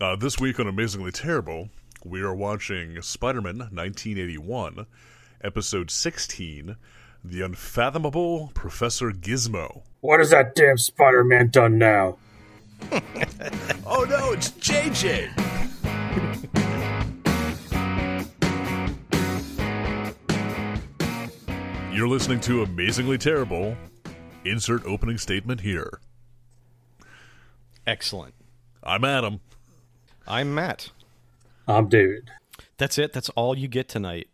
Uh, this week on Amazingly Terrible, we are watching Spider Man 1981, episode 16 The Unfathomable Professor Gizmo. What has that damn Spider Man done now? Oh no, it's JJ. You're listening to Amazingly Terrible. Insert opening statement here. Excellent. I'm Adam. I'm Matt. I'm David. That's it. That's all you get tonight.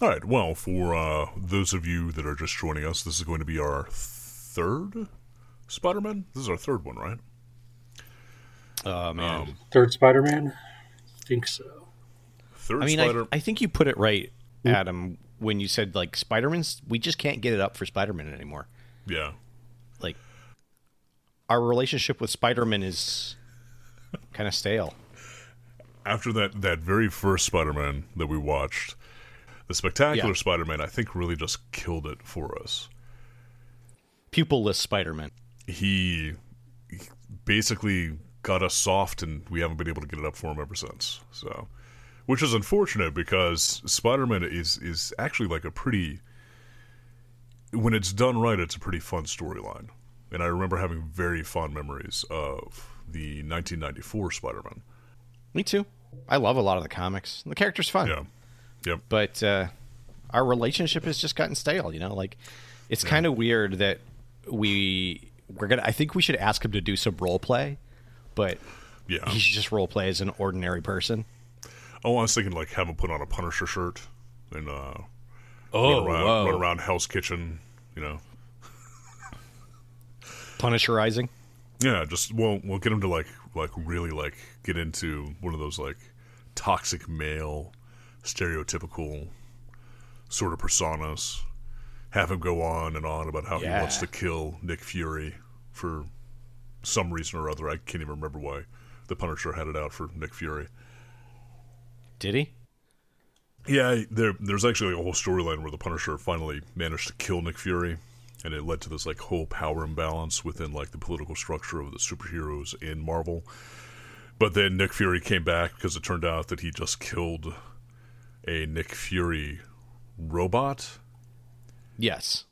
All right, well, for uh, those of you that are just joining us, this is going to be our third Spider Man? This is our third one, right? Oh man. Um, Third Spider Man? think so. third I mean, Spider I, I think you put it right, Adam, when you said like Spider-Man's. We just can't get it up for Spider-Man anymore. Yeah. Like our relationship with Spider-Man is kind of stale. After that that very first Spider-Man that we watched, the spectacular Yeah. Spider-Man, I think, really just killed it for us. Pupilless Spider-Man. He, he basically got us soft, and we haven't been able to get it up for him ever since. So, which is unfortunate because Spider-Man is is actually like a pretty, when it's done right, it's a pretty fun storyline. And I remember having very fond memories of the 1994 Spider-Man. Me too. I love a lot of the comics. The character's fun. Yeah. Yep. but uh, our relationship has just gotten stale. You know, like it's kind of weird that we we're gonna. I think we should ask him to do some role play, but Yeah. he should just role play as an ordinary person. Oh, I was thinking like have him put on a Punisher shirt and uh, Oh, run, around, whoa. run around Hell's Kitchen. You know, Punisherizing. yeah. Just we'll we'll get him to like like really like get into one of those like toxic male, stereotypical sort of personas. Have him go on and on about how he wants to kill Nick Fury for some reason or other. I can't even remember why the Punisher had it out for Nick Fury. Did he? Yeah, there there's actually like a whole storyline where the Punisher finally managed to kill Nick Fury, and it led to this like whole power imbalance within like the political structure of the superheroes in Marvel. But then Nick Fury came back because it turned out that he just killed a Nick Fury robot. Yes.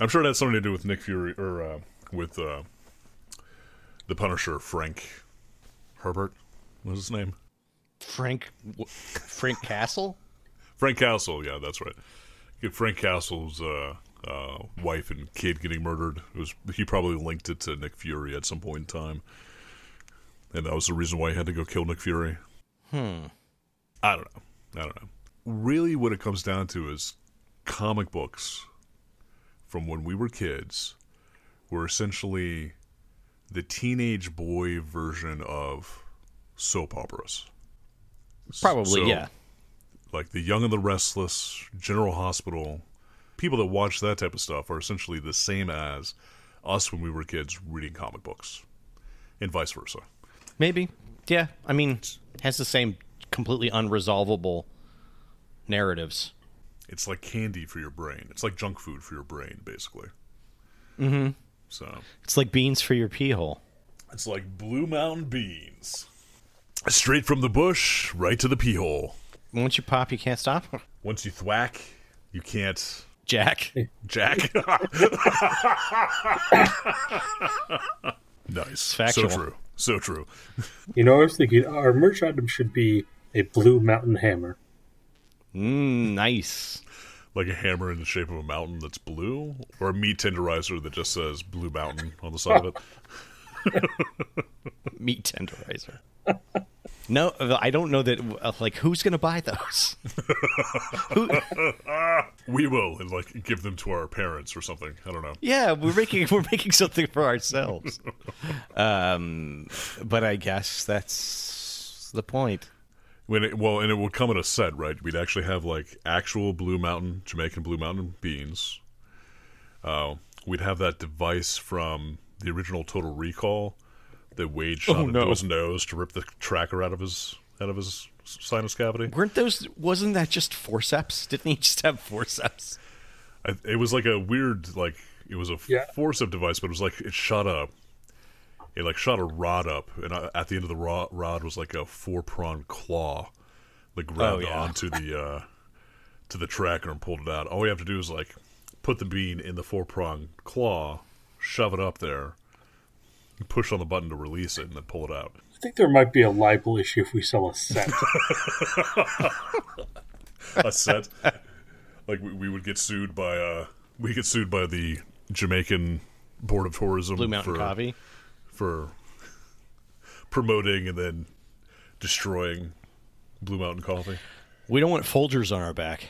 I'm sure it had something to do with Nick Fury or uh, with uh, the Punisher, Frank Herbert. What was his name? Frank Frank Castle. Frank Castle, yeah, that's right. Frank Castle's uh, uh, wife and kid getting murdered. It was he probably linked it to Nick Fury at some point in time, and that was the reason why he had to go kill Nick Fury. Hmm. I don't know. I don't know. Really, what it comes down to is comic books from when we were kids were essentially the teenage boy version of soap operas. Probably, So- yeah. like the Young and the Restless, General Hospital, people that watch that type of stuff are essentially the same as us when we were kids reading comic books, and vice versa. Maybe. Yeah. I mean, has the same completely unresolvable narratives. It's like candy for your brain. It's like junk food for your brain, basically. Mm-hmm. So It's like beans for your pee hole. it's like Blue Mountain beans, straight from the bush, right to the pee hole. Once you pop, you can't stop. Once you thwack, you can't Jack. jack. nice, Factual. so true, so true. You know, I was thinking our merch item should be a Blue Mountain Hammer. Mm, nice. like a hammer in the shape of a mountain that's blue, or a meat tenderizer that just says Blue Mountain on the side of it. Meat tenderizer. No, I don't know that. uh, Like, who's going to buy those? Who, We will, and like give them to our parents or something. I don't know. yeah, we're making we're making something for ourselves. Um, but I guess that's the point. When it, well, and it will come in a set, right? We'd actually have like actual Blue Mountain, Jamaican Blue Mountain beans. Uh, we'd have that device from the original Total Recall that Wade shot into no. his nose to rip the tracker out of his out of his sinus cavity. Weren't those? Wasn't that just forceps? Didn't he just have forceps? I, it was like a weird, like it was a Yeah. forceps device, but it was like it shot a, it like shot a rod up, and uh, at the end of the ro- rod was like a four pronged claw, like grabbed yeah. onto the uh, to the tracker and pulled it out. All we have to do is like put the bean in the four pronged claw, shove it up there, push on the button to release it, and then pull it out. I think there might be a libel issue if we sell a set. a set. like we, we would get sued by uh we get sued by the Jamaican Board of Tourism Blue Mountain for, Coffee. for promoting and then destroying Blue Mountain Coffee. We don't want Folgers on our back.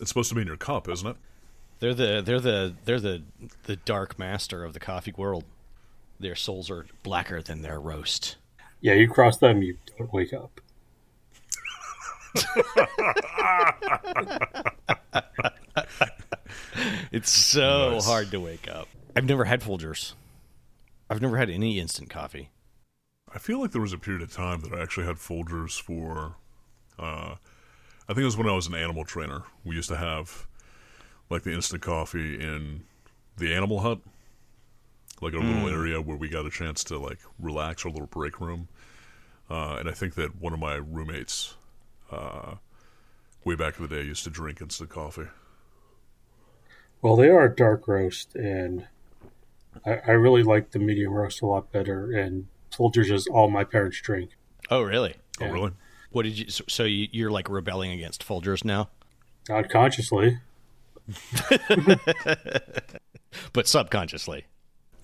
It's supposed to be in your cup, isn't it? They're the they're the they're the the dark master of the coffee world. Their souls are blacker than their roast. yeah, you cross them, you don't wake up. It's so Nice. hard to wake up. I've never had Folgers. I've never had any instant coffee. I feel like there was a period of time that I actually had Folgers for. Uh, I think it was when I was an animal trainer. We used to have like the instant coffee in the animal hut, like a little area where we got a chance to like relax, our little break room. Uh, and I think that one of my roommates, uh, way back in the day, used to drink instant coffee. Well, they are dark roast, and I, I really like the medium roast a lot better. And Folgers is all my parents drink. Oh, really? Oh, really? What did you? So, so you, you're like rebelling against Folgers now, Not consciously. but subconsciously.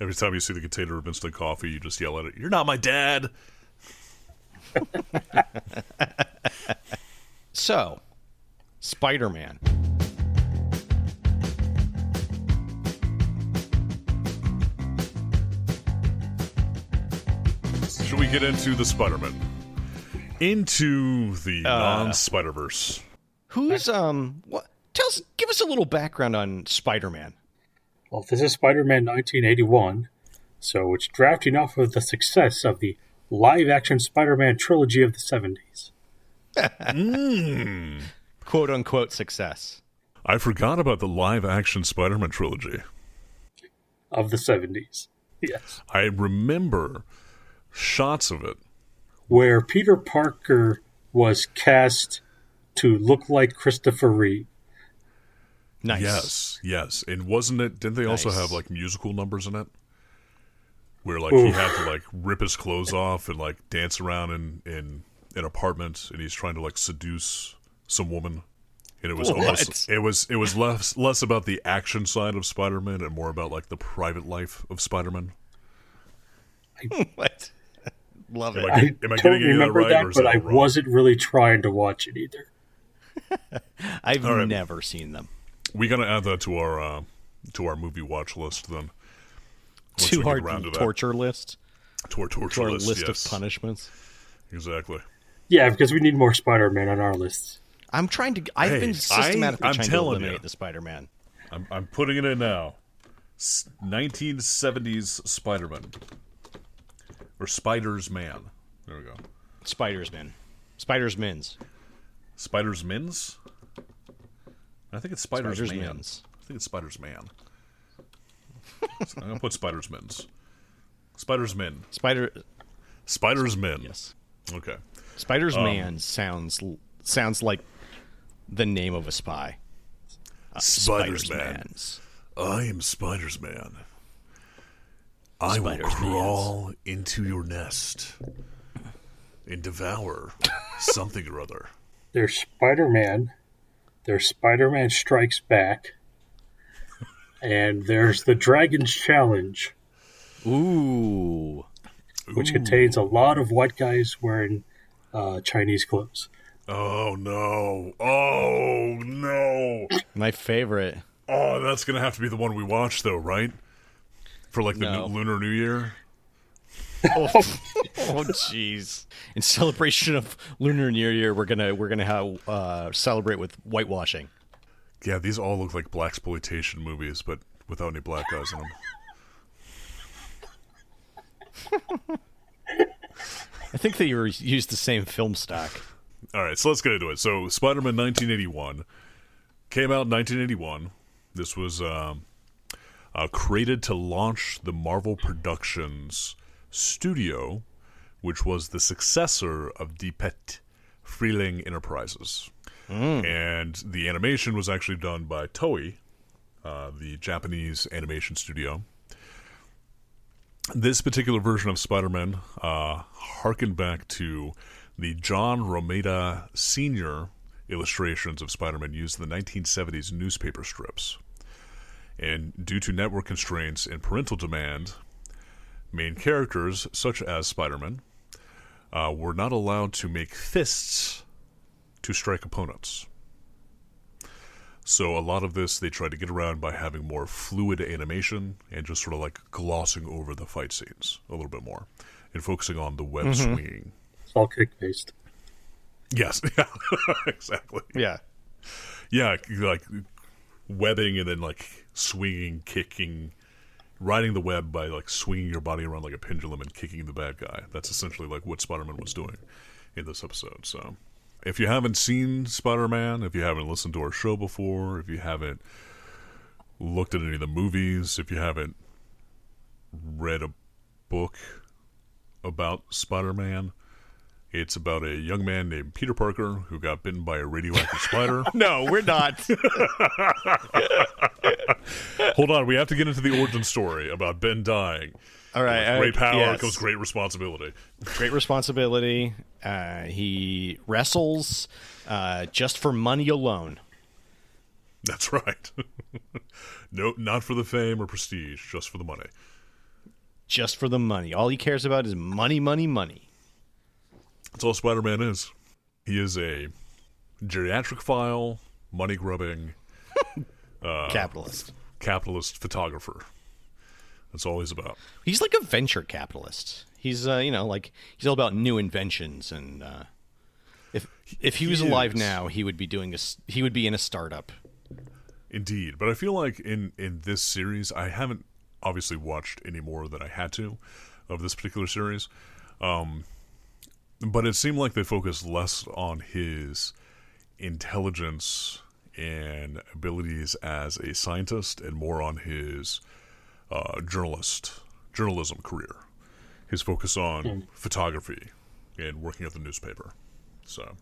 Every time you see the container of instant coffee, you just yell at it, "You're not my dad!" So, Spider Man. Should we get into the Spider-Man? Into the non-Spider Verse. Who's um? What? Tell us. Give us a little background on Spider Man. Well, this is Spider Man 1981, so it's drafting off of the success of the live action Spider Man trilogy of the 70s. Hmm. Quote unquote success. I forgot about the live-action Spider-Man trilogy. Of the 70s. Yes. I remember shots of it. Where Peter Parker was cast to look like Christopher Reeve. Nice. Yes, yes. And wasn't it? Didn't they also Nice. have like musical numbers in it? Where like he had to like rip his clothes off and like dance around in in an apartment, and he's trying to like seduce some woman. And it was What? almost it was it was less less about the action side of Spider-Man and more about like the private life of Spider-Man. what? Love it. Am I I, am I don't getting any of that remember right, that, but that I wrong? wasn't really trying to watch it either. I've All right. never seen them. We gotta add that to our uh, to our movie watch list then. Once we Too get hard to that. torture list. to our torture To our list, list yes. of punishments. Exactly. Yeah, because we need more Spider Man on our list. I'm trying to. I've Hey, been systematically I'm trying to eliminate you. the Spider-Man. I'm, I'm putting it in now. 1970s Spider-Man. Or Spider's Man. There we go. Spiders Man. Spiders Mins. Spider's Mins? I think it's Spider's, Spiders Man. Mins. I think it's Spider's Man. I'm going to put Spider's Mins. Spider's Min. Spider. Spider's Min. Yes. Okay. Spiders Um, Man sounds sounds like the name of a spy. Uh, Spider's Man. Mans. I am Spider's Man. I will Spider's crawl into your nest and devour something or other. There's Spider Man, there's Spider Man Strikes Back, and there's the Dragon's Challenge, Ooh. which contains a lot of white guys wearing uh, Chinese clothes. Oh no! Oh no! My favorite. Oh, that's gonna have to be the one we watch, though, right? For like the No. new, Lunar New Year. Oh, jeez! In celebration of Lunar New Year, we're gonna we're gonna have uh, celebrate with whitewashing. Yeah, these all look like black exploitation movies, but without any black guys in them. I think they were used the same film stock. All right, so let's get into it. So, Spider-Man 1981 came out in 1981. This was um, uh, created to launch the Marvel Productions Studio, which was the successor of DePet Freeling Enterprises. And the animation was actually done by Toei, uh, the Japanese animation studio. This particular version of Spider Man uh, harkened back to the John Romita Sr. illustrations of Spider Man used in the 1970s newspaper strips. And due to network constraints and parental demand, main characters, such as Spider Man, uh, were not allowed to make fists to strike opponents. So a lot of this they tried to get around by having more fluid animation and just sort of like glossing over the fight scenes a little bit more and focusing on the web swinging. It's all kick based. Yes, yeah, exactly. Yeah. Yeah, like webbing and then like swinging, kicking, riding the web by like swinging your body around like a pendulum and kicking the bad guy. That's essentially like what Spider-Man was doing in this episode. So, if you haven't seen Spider-Man, if you haven't listened to our show before, if you haven't looked at any of the movies, if you haven't read a book about Spider-Man, it's about a young man named Peter Parker who got bitten by a radioactive spider. No, we're not. Hold on, we have to get into the origin story about Ben dying. All right. With great uh, power yes. comes great responsibility. great responsibility. Uh, he wrestles uh, just for money alone. That's right. no, not for the fame or prestige, just for the money. Just for the money. All he cares about is money, money, money. That's all Spider-Man is. He is a geriatric file, money grubbing Uh, Capitalist. capitalist photographer. That's all he's about. He's like a venture capitalist. He's uh, you know like he's all about new inventions and uh, if if he was He alive is. now, he would be doing a he would be in a startup. Indeed, but I feel like in in this series, I haven't obviously watched any more than I had to of this particular series. Um, but it seemed like they focused less on his intelligence and abilities as a scientist, and more on his uh, journalist journalism career. His focus on photography and working at the newspaper. So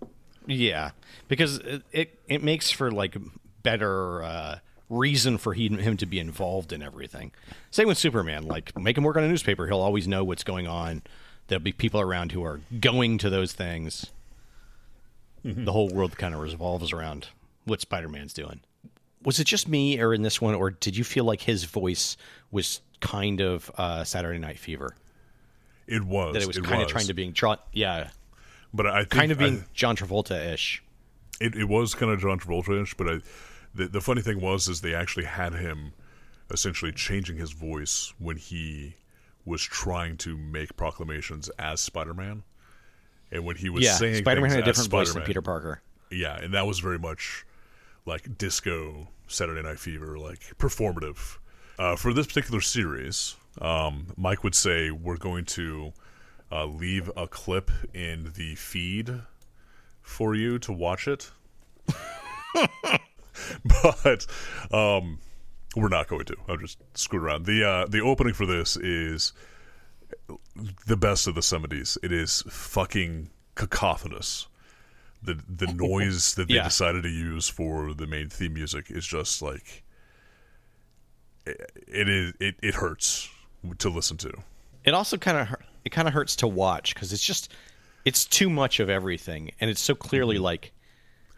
Yeah, because it it, it makes for like better uh, reason for he, him to be involved in everything. Same with Superman. Like make him work on a newspaper, he'll always know what's going on. There'll be people around who are going to those things. The whole world kind of revolves around what Spider-Man's doing. Was it just me, or in this one, or did you feel like his voice was kind of uh, Saturday Night Fever? it was. That it was it kind of trying to being drawn, yeah, but I think kind of I- being John Travolta-ish. It, it was kind of John Travolta-ish, but I, the the funny thing was is they actually had him essentially changing his voice when he was trying to make proclamations as Spider-Man, and when he was yeah, saying Spider-Man had a different voice than Spider-Man. Peter Parker. Yeah, and that was very much like disco Saturday Night Fever, like performative. Uh, for this particular series, um, Mike would say we're going to uh, leave a clip in the feed for you to watch it, but um, we're not going to. I'm just screwing around. the uh, The opening for this is the best of the '70s. It is fucking cacophonous the the noise that they Yeah. decided to use for the main theme music is just like it, it is it, it hurts to listen to. It also kind of it kind of hurts to watch because it's just it's too much of everything, and it's so clearly Mm-hmm. like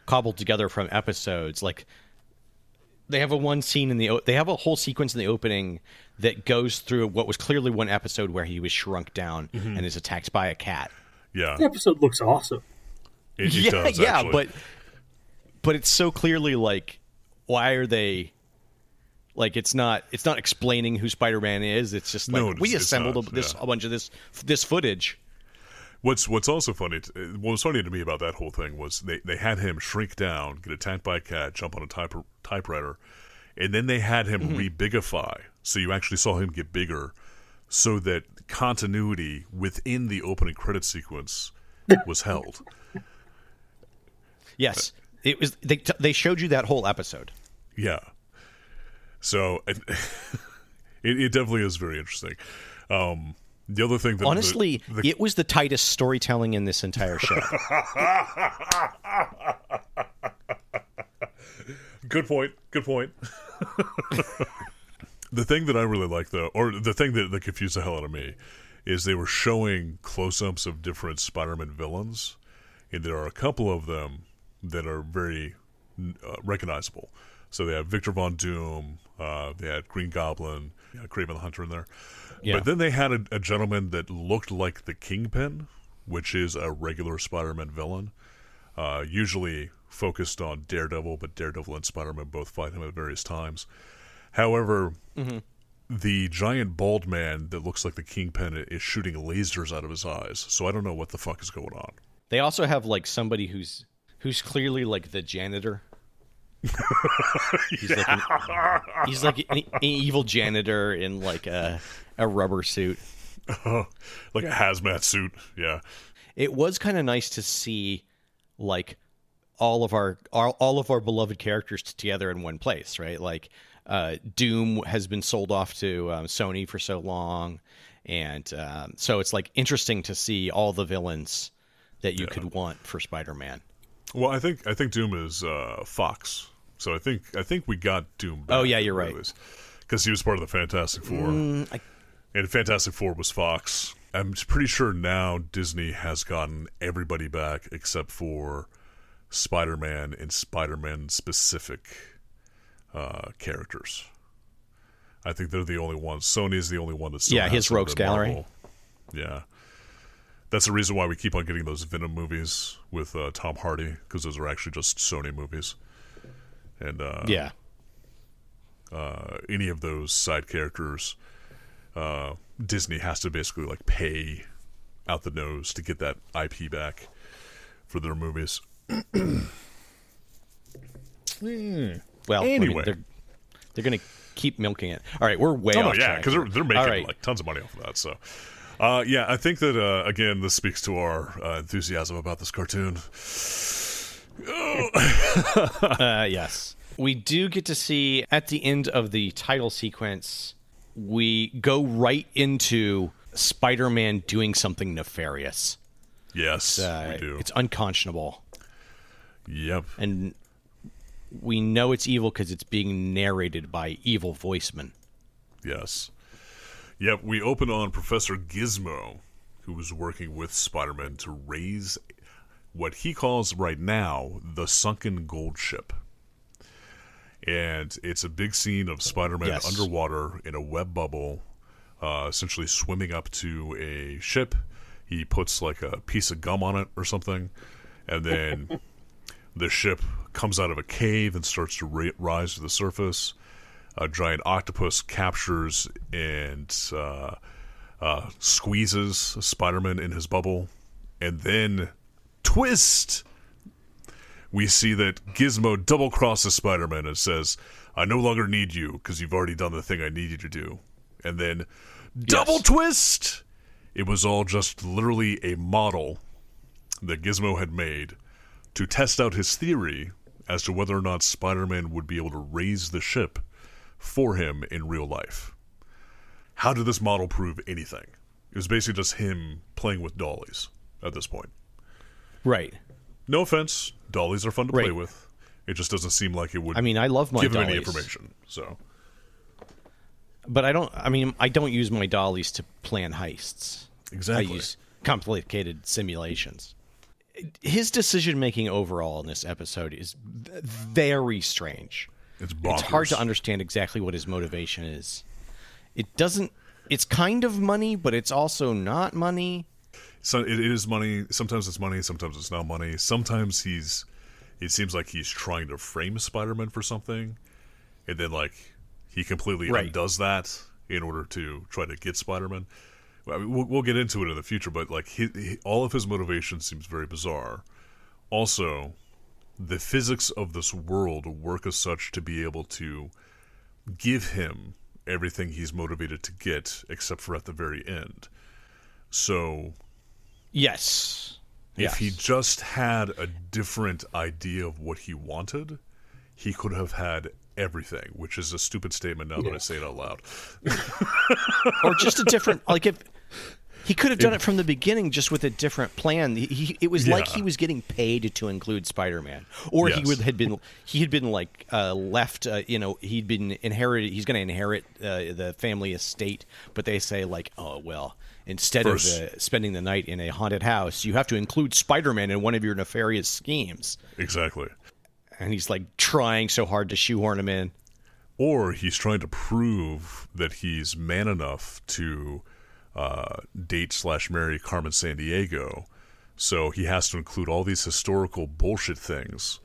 cobbled together from episodes. Like they have a one scene in the they have a whole sequence in the opening that goes through what was clearly one episode where he was shrunk down Mm-hmm. and is attacked by a cat. Yeah, The episode looks awesome. it, it yeah, does. yeah, actually. but but it's so clearly like why are they like it's not it's not explaining who Spider-Man is. It's just like No, it's- we assembled not, a, this yeah. a bunch of this this footage. What's what's also funny, t- what was funny to me about that whole thing was they they had him shrink down, get attacked by a cat, jump on a type, typewriter, and then they had him Mm-hmm. rebigify, so you actually saw him get bigger, so that continuity within the opening credit sequence was held. Yes, it was. They they showed you that whole episode. Yeah. So it, it, it definitely is very interesting. Um, The other thing that Honestly, the, the, it was the tightest storytelling in this entire show. good point. Good point. the thing that I really like, though, or the thing that, that confused the hell out of me, is they were showing close-ups of different Spider-Man villains, and there are a couple of them that are very uh, recognizable. So they have Victor Von Doom, uh, they had Green Goblin, yeah, Kraven the Hunter in there. Yeah. But then they had a, a gentleman that looked like the Kingpin, which is a regular Spider-Man villain, uh, usually focused on Daredevil, but Daredevil and Spider-Man both fight him at various times. However, the giant bald man that looks like the Kingpin is shooting lasers out of his eyes, so I don't know what the fuck is going on. They also have like somebody who's who's clearly like the janitor. he's, like an, he's like an, an evil janitor in like a a rubber suit. like a hazmat suit, yeah. It was kind of nice to see like all of our all, all of our beloved characters together in one place, right? Like uh, Doom has been sold off to um, Sony for so long, and um, so it's like interesting to see all the villains that you could want for Spider-Man. Well, I think I think Doom is uh, Fox, so I think I think we got Doom. Back Oh, yeah, you're right. Mm, because he was part of the Fantastic Four, I- and Fantastic Four was Fox. I'm pretty sure now Disney has gotten everybody back except for Spider-Man and Spider-Man specific uh, characters. I think they're the only ones. Sony is the only one that's still Yeah, his Rogues Gallery. Marvel- Yeah, that's the reason why we keep on getting those Venom movies with uh, Tom Hardy because those are actually just Sony movies. And uh, yeah, uh, any of those side characters, uh, Disney has to basically like pay out the nose to get that IP back for their movies. well, I mean, Anyway. they're they're gonna keep milking it. All right, we're way Oh off yeah, because they're they're making right. like tons of money off of that. So, uh, yeah, I think that uh, again, this speaks to our uh, enthusiasm about this cartoon. Uh, yes. We do get to see at the end of the title sequence, we go right into Spider Man doing something nefarious. Yes, Uh, we do. It's unconscionable. Yep. And we know it's evil because it's being narrated by evil voicemen. Yes. Yep, we open on Professor Gizmo, who was working with Spider Man to raise what he calls right now the sunken gold ship. And it's a big scene of Spider Man Yes. underwater in a web bubble, uh, essentially swimming up to a ship. He puts like a piece of gum on it or something, and then the ship comes out of a cave and starts to ra- rise to the surface. A giant octopus captures and uh, uh, squeezes Spider Man in his bubble. And then, twist! We see that Gizmo double crosses Spider Man and says, I no longer need you because you've already done the thing I need you to do. And then, double twist! It was all just literally a model that Gizmo had made to test out his theory as to whether or not Spider Man would be able to raise the ship for him in real life. How did this model prove anything? It was basically just him playing with dollies at this point. Right. No offense, dollies are fun to play Right. with. It just doesn't seem like it would I mean, I love my give him any information. So, But I don't. I mean, I don't use my dollies to plan heists. Exactly. I use complicated simulations. His decision making overall in this episode is very strange. it's bonkers. It's hard to understand exactly what his motivation is. It doesn't. It's kind of money, but it's also not money. So it, it is money. Sometimes it's money. Sometimes it's not money. Sometimes he's. It seems like he's trying to frame Spider-Man for something, and then like he completely Right. undoes that in order to try to get Spider-Man. I mean, we'll, we'll get into it in the future, but like he, he, all of his motivation seems very bizarre. Also, the physics of this world work as such to be able to give him everything he's motivated to get, except for at the very end. So Yes. if Yes. he just had a different idea of what he wanted, he could have had everything, which is a stupid statement now that I say it out loud. or just a different like if He could have done it, from the beginning, just with a different plan. He, he, it was like he was getting paid to include Spider-Man, or he would had been he had been like uh, left. Uh, you know, he'd been inherited. He's going to inherit uh, the family estate, but they say like, oh well, instead First- of uh, spending the night in a haunted house, you have to include Spider-Man in one of your nefarious schemes. Exactly. And he's like trying so hard to shoehorn him in. Or he's trying to prove that he's man enough to uh, date slash marry Carmen Sandiego. So he has to include all these historical bullshit things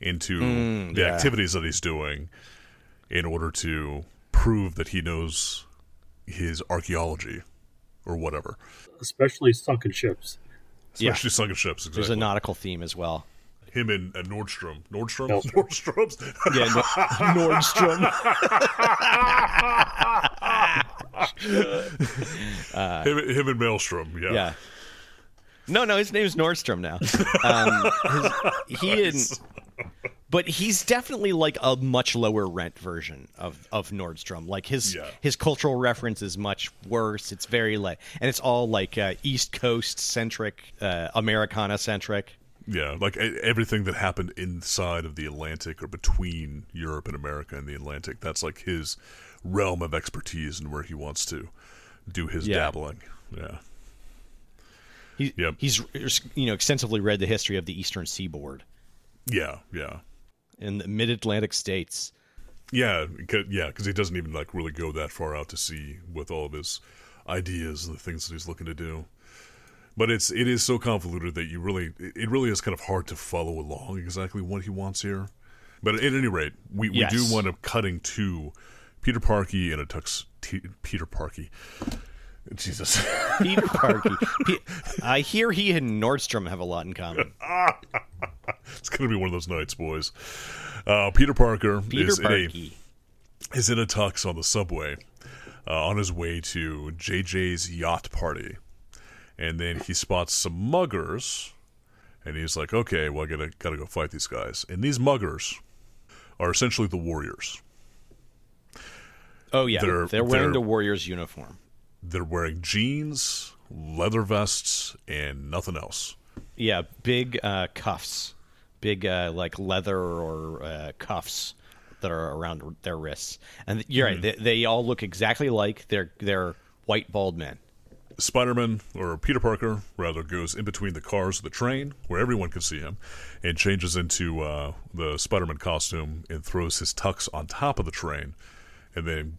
into the Mm, yeah. activities that he's doing in order to prove that he knows his archaeology or whatever. especially sunken ships. Especially sunken ships. There's a nautical theme as well. Him and, and Nordstrom. Nordstrom? No. Nordstrom's? Yeah, Nordstrom. him, him and Maelstrom. Yeah. Yeah. No, no, his name's Nordstrom now. Um, his, he and, but he's definitely like a much lower rent version of, of Nordstrom. Like his Yeah. his cultural reference is much worse. It's very like, and it's all like uh, East Coast centric, uh, Americana centric. Yeah, like everything that happened inside of the Atlantic or between Europe and America and the Atlantic, that's like his realm of expertise and where he wants to do his Yeah. dabbling. Yeah. He, Yep. He's you know extensively read the history of the Eastern Seaboard Yeah, yeah. In the Mid Atlantic states. Yeah, 'ca- yeah, because he doesn't even like really go that far out to sea with all of his ideas and the things that he's looking to do. But it's it is so convoluted that you really it really is kind of hard to follow along exactly what he wants here. But at any rate, we, we do wind up cutting to Peter Parkey in a tux. T- Peter Parkey, Jesus, Peter Parkey. I hear he and Nordstrom have a lot in common. it's gonna be one of those nights, boys. Uh, Peter Parker Peter is in a is in a tux on the subway uh, on his way to JJ's yacht party. And then he spots some muggers, and he's like, okay, well, I gotta, gotta go fight these guys. And these muggers are essentially the warriors. Oh yeah, They're- they're, wearing they're- the Warriors uniform. They're wearing jeans, leather vests, and nothing else. Yeah, big uh, cuffs, big uh, like leather or uh, cuffs that are around their wrists. And you're right; they, they all look exactly like they're they're white bald men. Spider-Man, or Peter Parker, rather, goes in between the cars of the train, where everyone can see him, and changes into uh, the Spider-Man costume and throws his tux on top of the train, and then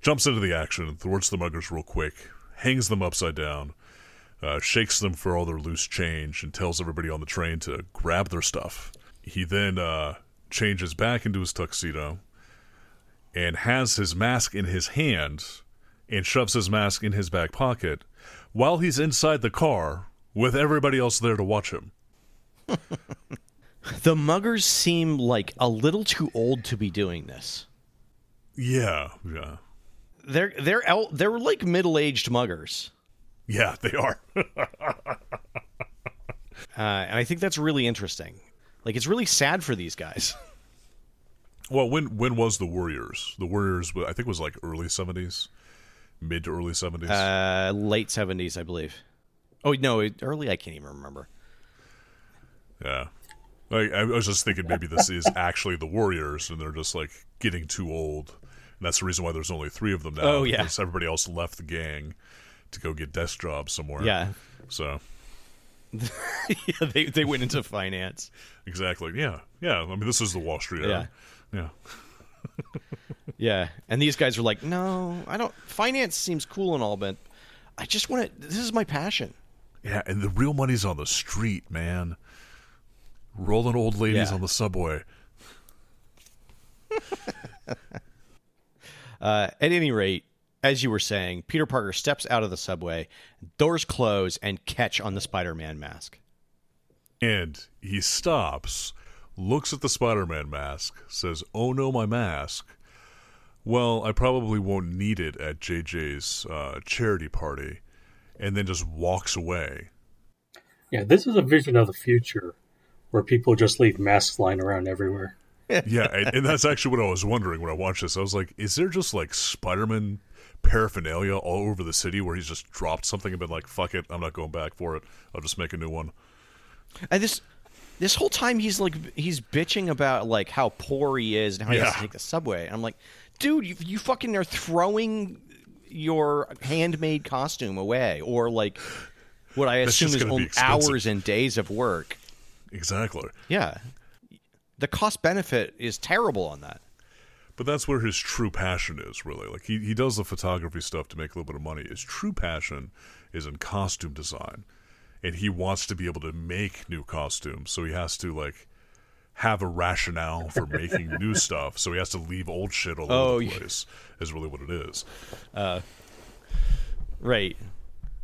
jumps into the action, thwarts the muggers real quick, hangs them upside down, uh, shakes them for all their loose change, and tells everybody on the train to grab their stuff. He then uh, changes back into his tuxedo and has his mask in his hand and shoves his mask in his back pocket while he's inside the car with everybody else there to watch him. The muggers seem like a little too old to be doing this. Yeah, yeah. They're they're el- they're like middle aged muggers, Yeah, they are. uh, and I think that's really interesting. Like it's really sad for these guys. well, when when was the Warriors? The Warriors, I think, was like early 70s, mid to early 70s. Uh, late seventies, I believe. Oh no, early I can't even remember. yeah. I, I was just thinking maybe this is actually the Warriors and they're just like getting too old. And that's the reason why there's only three of them now. Oh, yeah. because everybody else left the gang to go get desk jobs somewhere. Yeah, So, yeah they they went into finance. exactly. Yeah. Yeah. I mean, this is the Wall Street era. Yeah. Yeah, and these guys are like, no, I don't. Finance seems cool and all, but I just want to. This is my passion. Yeah, and the real money's on the street, man. Rolling old ladies Yeah. on the subway. Uh, at any rate, as you were saying, Peter Parker steps out of the subway, doors close, and catch on the Spider-Man mask. And he stops, looks at the Spider Man mask, says, Oh no, my mask. Well, I probably won't need it at JJ's uh, charity party. And then just walks away. Yeah, this is a vision of the future where people just leave masks lying around everywhere. Yeah, and, and that's actually what I was wondering when I watched this. I was like, is there just like Spider Man paraphernalia all over the city where he's just dropped something and been like, "Fuck it, I'm not going back for it. I'll just make a new one." And this this whole time he's like he's bitching about like how poor he is and how he has to take the subway. And I'm like, dude, you, you fucking are throwing your handmade costume away, or like what I assume is only hours and days of work. Exactly. Yeah, the cost benefit is terrible on that. But that's where his true passion is, really. Like he, he does the photography stuff to make a little bit of money. His true passion is in costume design. And he wants to be able to make new costumes. So he has to like have a rationale for making new stuff. So he has to leave old shit all Oh, over the yeah. place. Is really what it is. Right.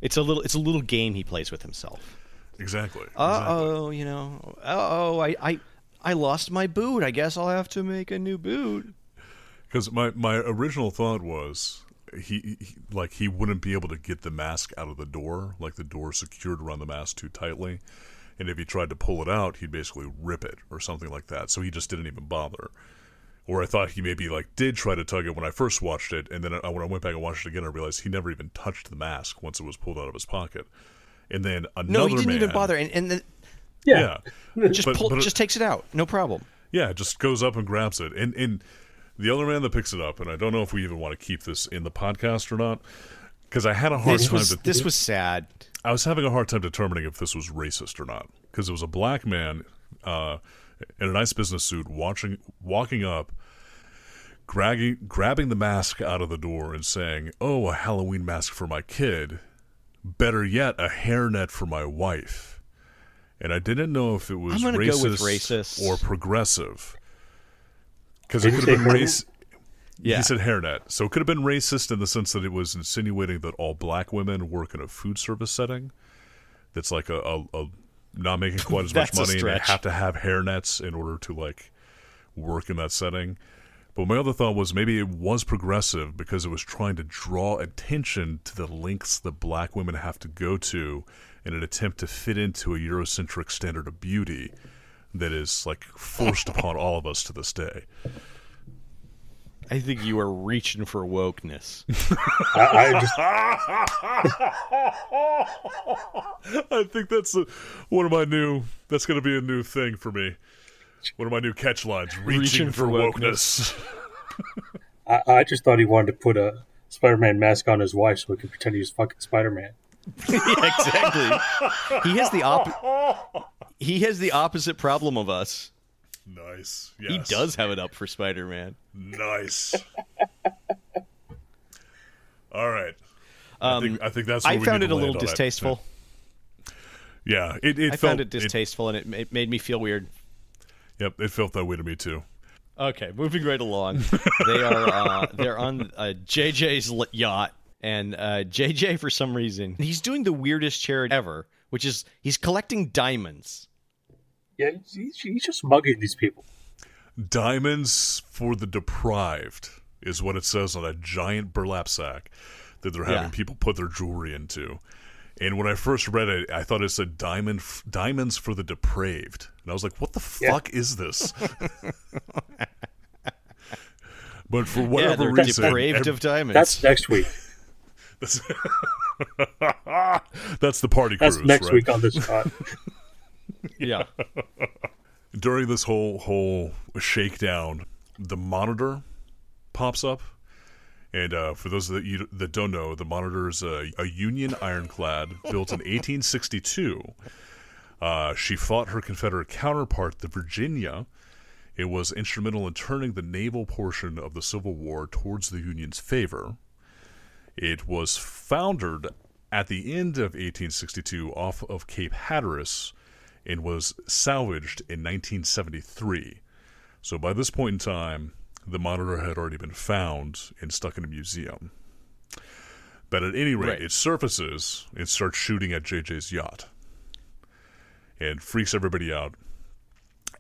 It's a little it's a little game he plays with himself. Exactly. Uh exactly. oh, you know. Uh oh, I, I I lost my boot. I guess I'll have to make a new boot. Because my, my original thought was he, he like he wouldn't be able to get the mask out of the door, like the door secured around the mask too tightly, and if he tried to pull it out, he'd basically rip it or something like that. So he just didn't even bother. Or I thought he maybe like did try to tug it when I first watched it, and then I, when I went back and watched it again, I realized he never even touched the mask once it was pulled out of his pocket. And then another No, he didn't even bother, and and then Yeah. Yeah, just But- pull, but it- just takes it out, no problem. Yeah, just goes up and grabs it. And and the other man that picks it up, and I don't know if we even want to keep this in the podcast or not, because I had a hard This time was to this was sad. I was having a hard time determining if this was racist or not because it was a black man uh, in a nice business suit watching walking up, grabbing grabbing the mask out of the door and saying, "Oh, a Halloween mask for my kid. Better yet, a hairnet for my wife." And I didn't know if it was racist, go with racist. or progressive because it could have been race. Yeah. He said hairnet. So it could have been racist in the sense that it was insinuating that all black women work in a food service setting that's like a, a, a not making quite as much money and they have to have hairnets in order to like work in that setting. But my other thought was maybe it was progressive because it was trying to draw attention to the lengths that black women have to go to in an attempt to fit into a Eurocentric standard of beauty that is like forced upon all of us to this day. I think you are reaching for wokeness. I, I just I think that's a, one of my new. That's going to be a new thing for me. One of my new catch lines: reaching, Reaching for, for wokeness. I, I just thought he wanted to put a Spider-Man mask on his wife so he could pretend he was fucking Spider-Man. yeah, exactly. He has the op- He has the opposite problem of us. nice. He does have it up for Spider-Man. Nice. All right. I think I think that's. Um, I we found it a little on that. distasteful. Yeah, it. it I felt, found it distasteful, and it, it made me feel weird. yep, it felt that way to me too. Okay, moving right along. they are uh, they're on uh, JJ's yacht, and uh, JJ for some reason he's doing the weirdest charity ever, which is he's collecting diamonds. Yeah, he's, he's just mugging these people. Diamonds for the deprived is what it says on a giant burlap sack that they're having Yeah. people put their jewelry into. And when I first read it, I thought it said diamond f- diamonds for the depraved, and I was like, "What the Yeah. fuck is this?" but for whatever they're reason, depraved ev- of diamonds. That's next week. That's, that's the party That's cruise, next right? week on this spot. yeah. during this whole whole shakedown, the monitor pops up, and uh, for those that you that don't know, the monitor is a, a Union ironclad built in 1862. Uh, she fought her Confederate counterpart, the Virginia. It was instrumental in turning the naval portion of the Civil War towards the Union's favor. It was foundered at the end of 1862 off of Cape Hatteras and was salvaged in 1973. So by this point in time, the monitor had already been found and stuck in a museum. But at any rate, Right. it surfaces and starts shooting at JJ's yacht and freaks everybody out.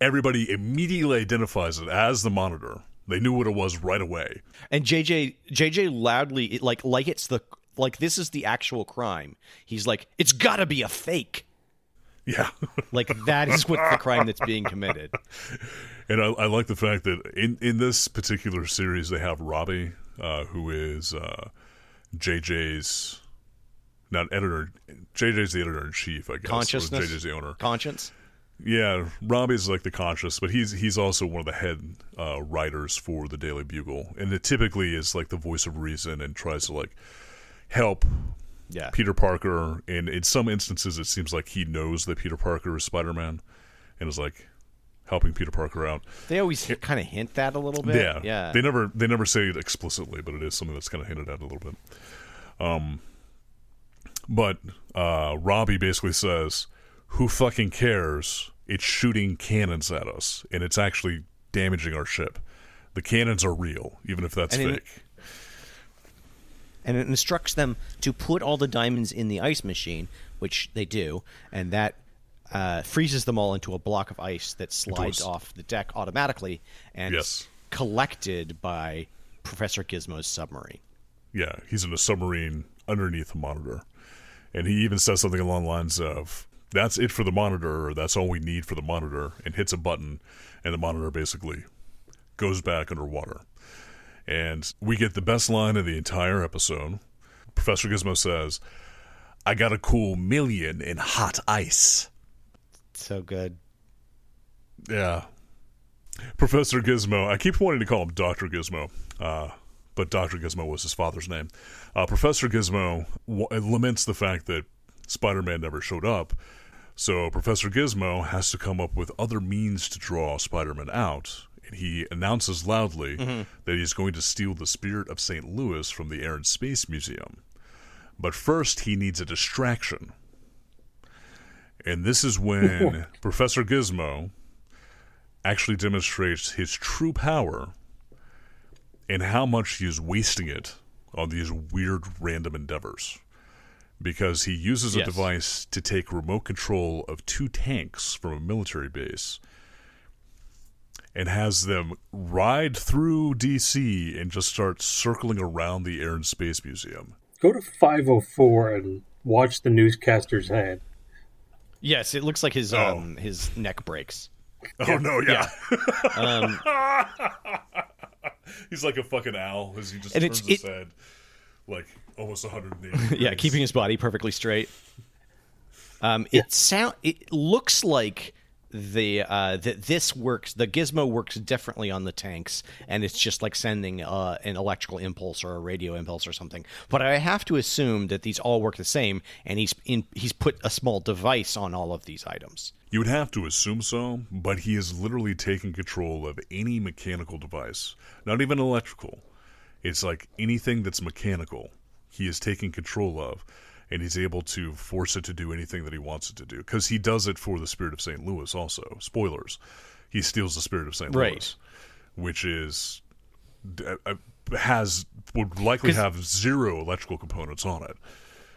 Everybody immediately identifies it as the monitor. They knew what it was right away. And JJ JJ loudly like like it's the like this is the actual crime. He's like it's got to be a fake. Yeah. Like that is what the crime that's being committed. And I, I like the fact that in, in this particular series, they have Robbie, uh, who is uh, JJ's not editor. JJ's the editor in chief, I guess. Consciousness? JJ's the owner. Conscience. Yeah, Robbie's like the conscious, but he's he's also one of the head uh, writers for the Daily Bugle, and it typically is like the voice of reason and tries to like help Yeah. Peter Parker. And in some instances, it seems like he knows that Peter Parker is Spider Man, and is like helping Peter Parker out. They always kind of hint that a little bit. Yeah, Yeah. They never they never say it explicitly, but it is something that's kind of hinted at a little bit. Um, but uh, Robbie basically says, "Who fucking cares? It's shooting cannons at us, and it's actually damaging our ship. The cannons are real, even if that's And fake." and it instructs them to put all the diamonds in the ice machine, which they do, and that uh, freezes them all into a block of ice that slides off the deck automatically and Yes. collected by Professor Gizmo's submarine. Yeah, he's in a submarine underneath the monitor. And he even says something along the lines of, That's it for the monitor, or that's all we need for the monitor, and hits a button, and the monitor basically goes back underwater. And we get the best line of the entire episode. Professor Gizmo says, I got a cool million in hot ice. So good. Yeah. Professor Gizmo. I keep wanting to call him Dr. Gizmo, uh, but Dr. Gizmo was his father's name. Uh, Professor Gizmo w- laments the fact that Spider Man never showed up, so Professor Gizmo has to come up with other means to draw Spider Man out. And he announces loudly mm-hmm. that he's going to steal the spirit of St. Louis from the Air and Space Museum. But first, he needs a distraction. And this is when Professor Gizmo actually demonstrates his true power and how much he is wasting it on these weird random endeavors. Because he uses a Yes. device to take remote control of two tanks from a military base and has them ride through DC and just start circling around the Air and Space Museum. Go to 504 and watch the newscaster's head. Yes, it looks like his Oh. um his neck breaks. Oh no, yeah. Um, He's like a fucking owl as he just And turns it's- his it- head like almost 180 Yeah, keeping his body perfectly straight. Um, it sound it looks like the uh, that this works. The gizmo works differently on the tanks, and it's just like sending uh, an electrical impulse or a radio impulse or something. But I have to assume that these all work the same, and he's in he's put a small device on all of these items. You would have to assume so, but he is literally taking control of any mechanical device, not even electrical. It's like anything that's mechanical, he is taking control of, and he's able to force it to do anything that he wants it to do. Because he does it for the Spirit of St. Louis also. Spoilers. He steals the Spirit of St. Right. Louis, which is. uh, uh, has would likely have zero electrical components on it.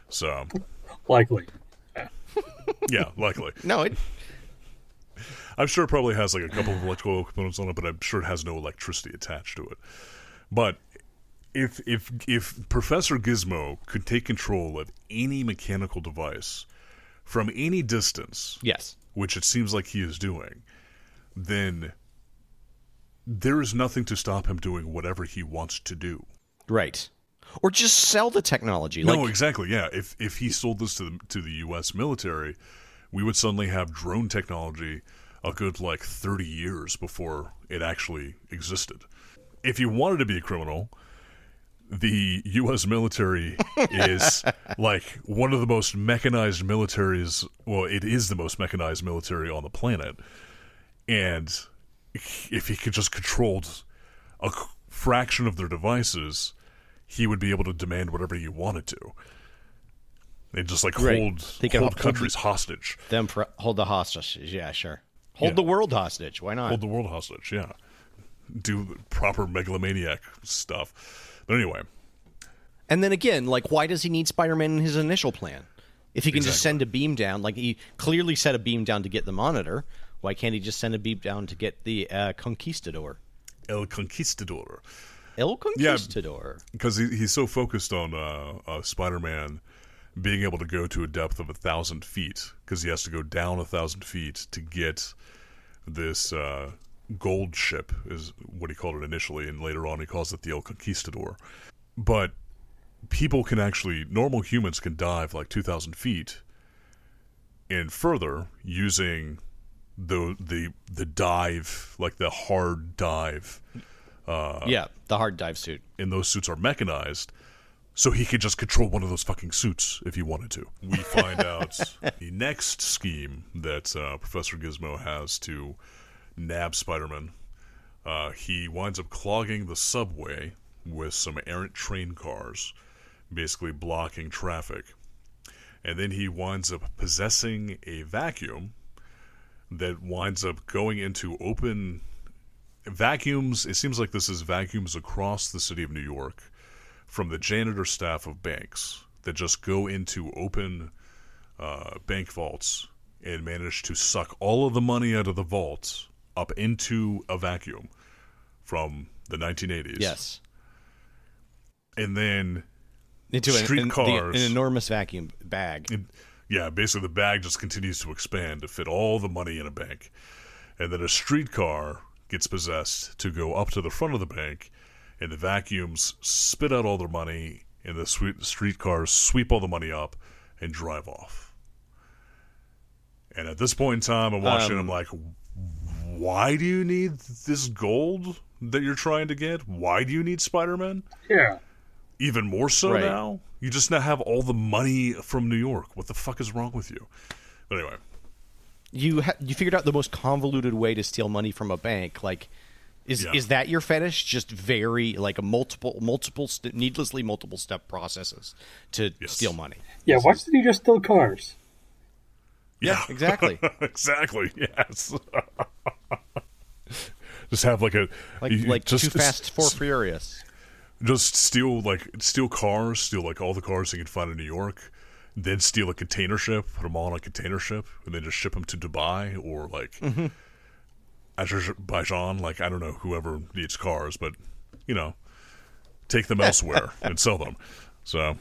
So Likely. yeah, likely. No, it I'm sure it probably has like a couple of electrical components on it, but I'm sure it has no electricity attached to it. But if if if Professor Gizmo could take control of any mechanical device from any distance, yes. which it seems like he is doing, then there is nothing to stop him doing whatever he wants to do. Right. Or just sell the technology. no, like, exactly. Yeah, if if he sold this to the to the U.S. military, we would suddenly have drone technology a good like thirty years before it actually existed. If you wanted to be a criminal, the U.S. military is like one of the most mechanized militaries. Well, it is the most mechanized military on the planet, and if he could just control a fraction of their devices, he would be able to demand whatever he wanted to. And just like Right. hold They hold hold- countries hostage, them for, hold the hostages. Yeah, sure. Hold Yeah. the world hostage. Why not? hold the world hostage. Yeah, do proper megalomaniac stuff. But anyway, And then again, like, why does he need Spider-Man in his initial plan? If he can just send a beam down, like he clearly set a beam down to get the monitor, why can't he just send a beam down to get the uh, Conquistador? El Conquistador. El Conquistador. because he, he's so focused on uh, uh, Spider-Man being able to go to a depth of a thousand feet because he has to go down a thousand feet to get this uh, gold ship is what he called it initially, and later on he calls it the El Conquistador. But people can actually normal humans can dive like 2,000 feet and further using the the the dive like the hard dive yeah, the hard dive suit. and those suits are mechanized so he could just control one of those fucking suits if he wanted to. We find out the next scheme that uh, Professor Gizmo has to nab Spider-Man. Uh, he winds up clogging the subway with some errant train cars, basically blocking traffic. And then he winds up possessing a vacuum that winds up going into open vacuums. It seems like this is vacuums across the city of New York from the janitor staff of banks that just go into open uh, bank vaults and manage to suck all of the money out of the vaults up into a vacuum from the 1980s. Yes, And then into an, Street an, an enormous vacuum bag. it, yeah, basically the bag just continues to expand to fit all the money in a bank. And then a streetcar gets possessed to go up to the front of the bank, and the vacuums spit out all their money, and the streetcars sweep all the money up and drive off. And at this point in time, I'm watching, um, I'm like, why do you need this gold that you're trying to get? Why do you need Spider Man? Yeah. even more so Right. now. You just now have all the money from New York. What the fuck is wrong with you? But anyway, You ha- you figured out the most convoluted way to steal money from a bank. Like, is Yeah. is that your fetish? Just very like a multiple multiple st- needlessly multiple step processes to Yes. steal money. Yeah, why didn't he just steal cars? Yeah, exactly. exactly, yes. just have like a Like you- like just, too fast, four furious. Just steal like steal cars, steal like all the cars you can find in New York, then steal a container ship, put them all on a container ship, and then just ship them to Dubai or like Mm-hmm. Azerbaijan. Like I don't know whoever needs cars, but you know, take them elsewhere and sell them. So,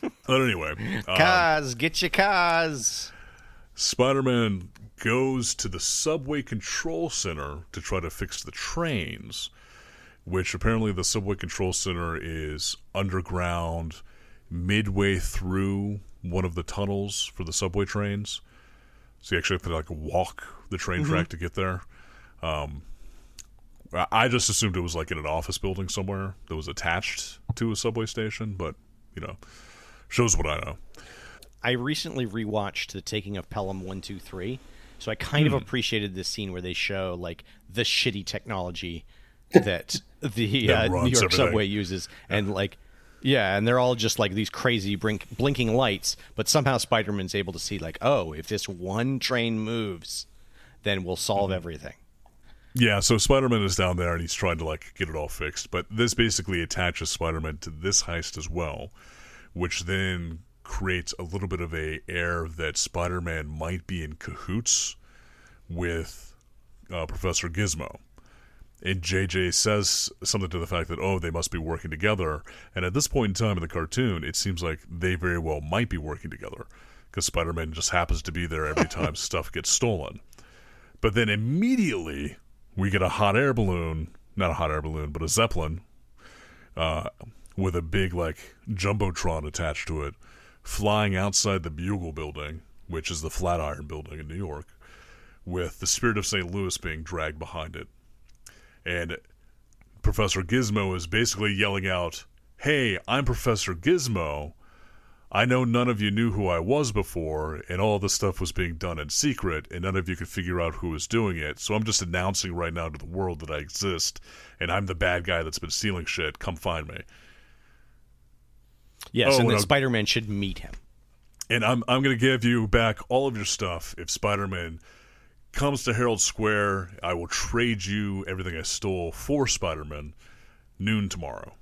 but anyway, uh, Cars, get your cars. Spider Man goes to the subway control center to try to fix the trains, which apparently the subway control center is underground, midway through one of the tunnels for the subway trains. So you actually have to like walk the train track to get there. Um, I- I just assumed it was like in an office building somewhere that was attached to a subway station, but you know, shows what I know. I recently rewatched The Taking of Pelham One Two Three, so I kind Hmm. of appreciated this scene where they show like the shitty technology that the That uh, New York everything. subway uses, and like. Yeah, and they're all just like these crazy blink, blinking lights, but somehow Spider-Man's able to see like, oh, if this one train moves, then we'll solve Mm-hmm. everything. Yeah, so Spider Man is down there and he's trying to like get it all fixed. But this basically attaches Spider Man to this heist as well, which then creates a little bit of a air that Spider Man might be in cahoots with uh, Professor Gizmo. And JJ says something to the fact that, oh, they must be working together. And at this point in time in the cartoon, it seems like they very well might be working together because Spider Man just happens to be there every time stuff gets stolen. But then immediately we get a hot air balloon, not a hot air balloon, but a zeppelin, uh, with a big like jumbotron attached to it, flying outside the Bugle Building, which is the Flatiron Building in New York, with the Spirit of St. Louis being dragged behind it, and Professor Gizmo is basically yelling out, "Hey, I'm Professor Gizmo." I know none of you knew who I was before, and all this stuff was being done in secret, and none of you could figure out who was doing it. So I'm just announcing right now to the world that I exist, and I'm the bad guy that's been stealing shit. Come find me. Yes, Oh, and then. Spider-Man should meet him. And I'm I'm gonna give you back all of your stuff if Spider-Man comes to Herald Square. I will trade you everything I stole for Spider-Man. Noon tomorrow.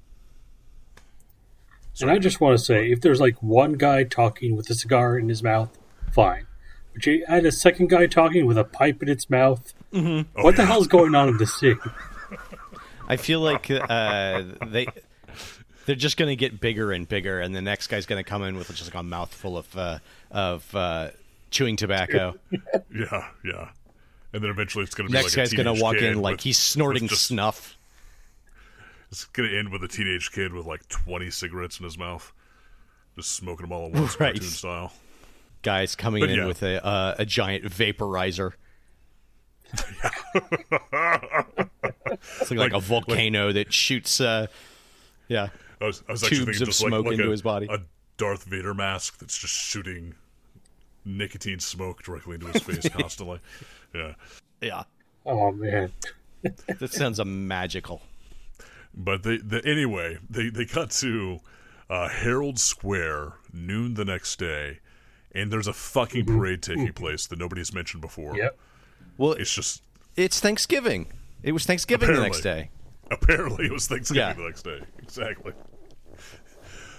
And I just want to say, if there's like one guy talking with a cigar in his mouth, fine. But you add a second guy talking with a pipe in its mouth. Oh, what the yeah. hell's going on in this scene? I feel like uh, they they're just going to get bigger and bigger, and the next guy's going to come in with just like a mouthful of uh, of uh, chewing tobacco. Yeah, yeah. And then eventually it's gonna be next like guy's going to walk in like with- he's snorting just snuff. It's gonna end with a teenage kid with like twenty cigarettes in his mouth, just smoking them all at once, Right. cartoon style. Guys coming But in yeah. with a uh, a giant vaporizer. it's like, a volcano that shoots. Uh, yeah, I was, I was actually Tubes thinking of just like, smoke like into a, his body. a Darth Vader mask that's just shooting nicotine smoke directly into his face constantly. Yeah, yeah. Oh man. That sounds uh, magical. but they, the anyway, they they cut to uh, Herald Square noon the next day, and there's a fucking parade taking place that nobody's mentioned before. Yep. Well, It's just it's Thanksgiving. It was Thanksgiving the next day. Apparently it was Thanksgiving Yeah. the next day. Exactly.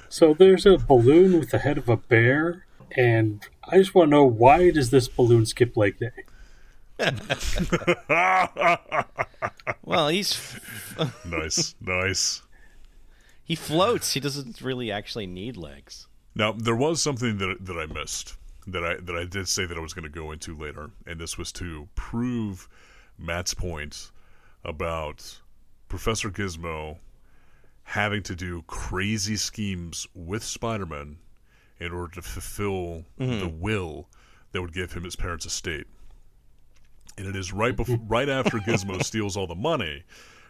So there's a balloon with the head of a bear, and I just want to know why does this balloon skip leg day? Well, he's nice, nice. he floats. He doesn't really actually need legs. Now there was something that that I missed that I that I did say that I was going to go into later, and this was to prove Matt's point about Professor Gizmo having to do crazy schemes with Spider-Man in order to fulfill mm-hmm. the will that would give him his parents' estate. And it is right before, right after Gizmo steals all the money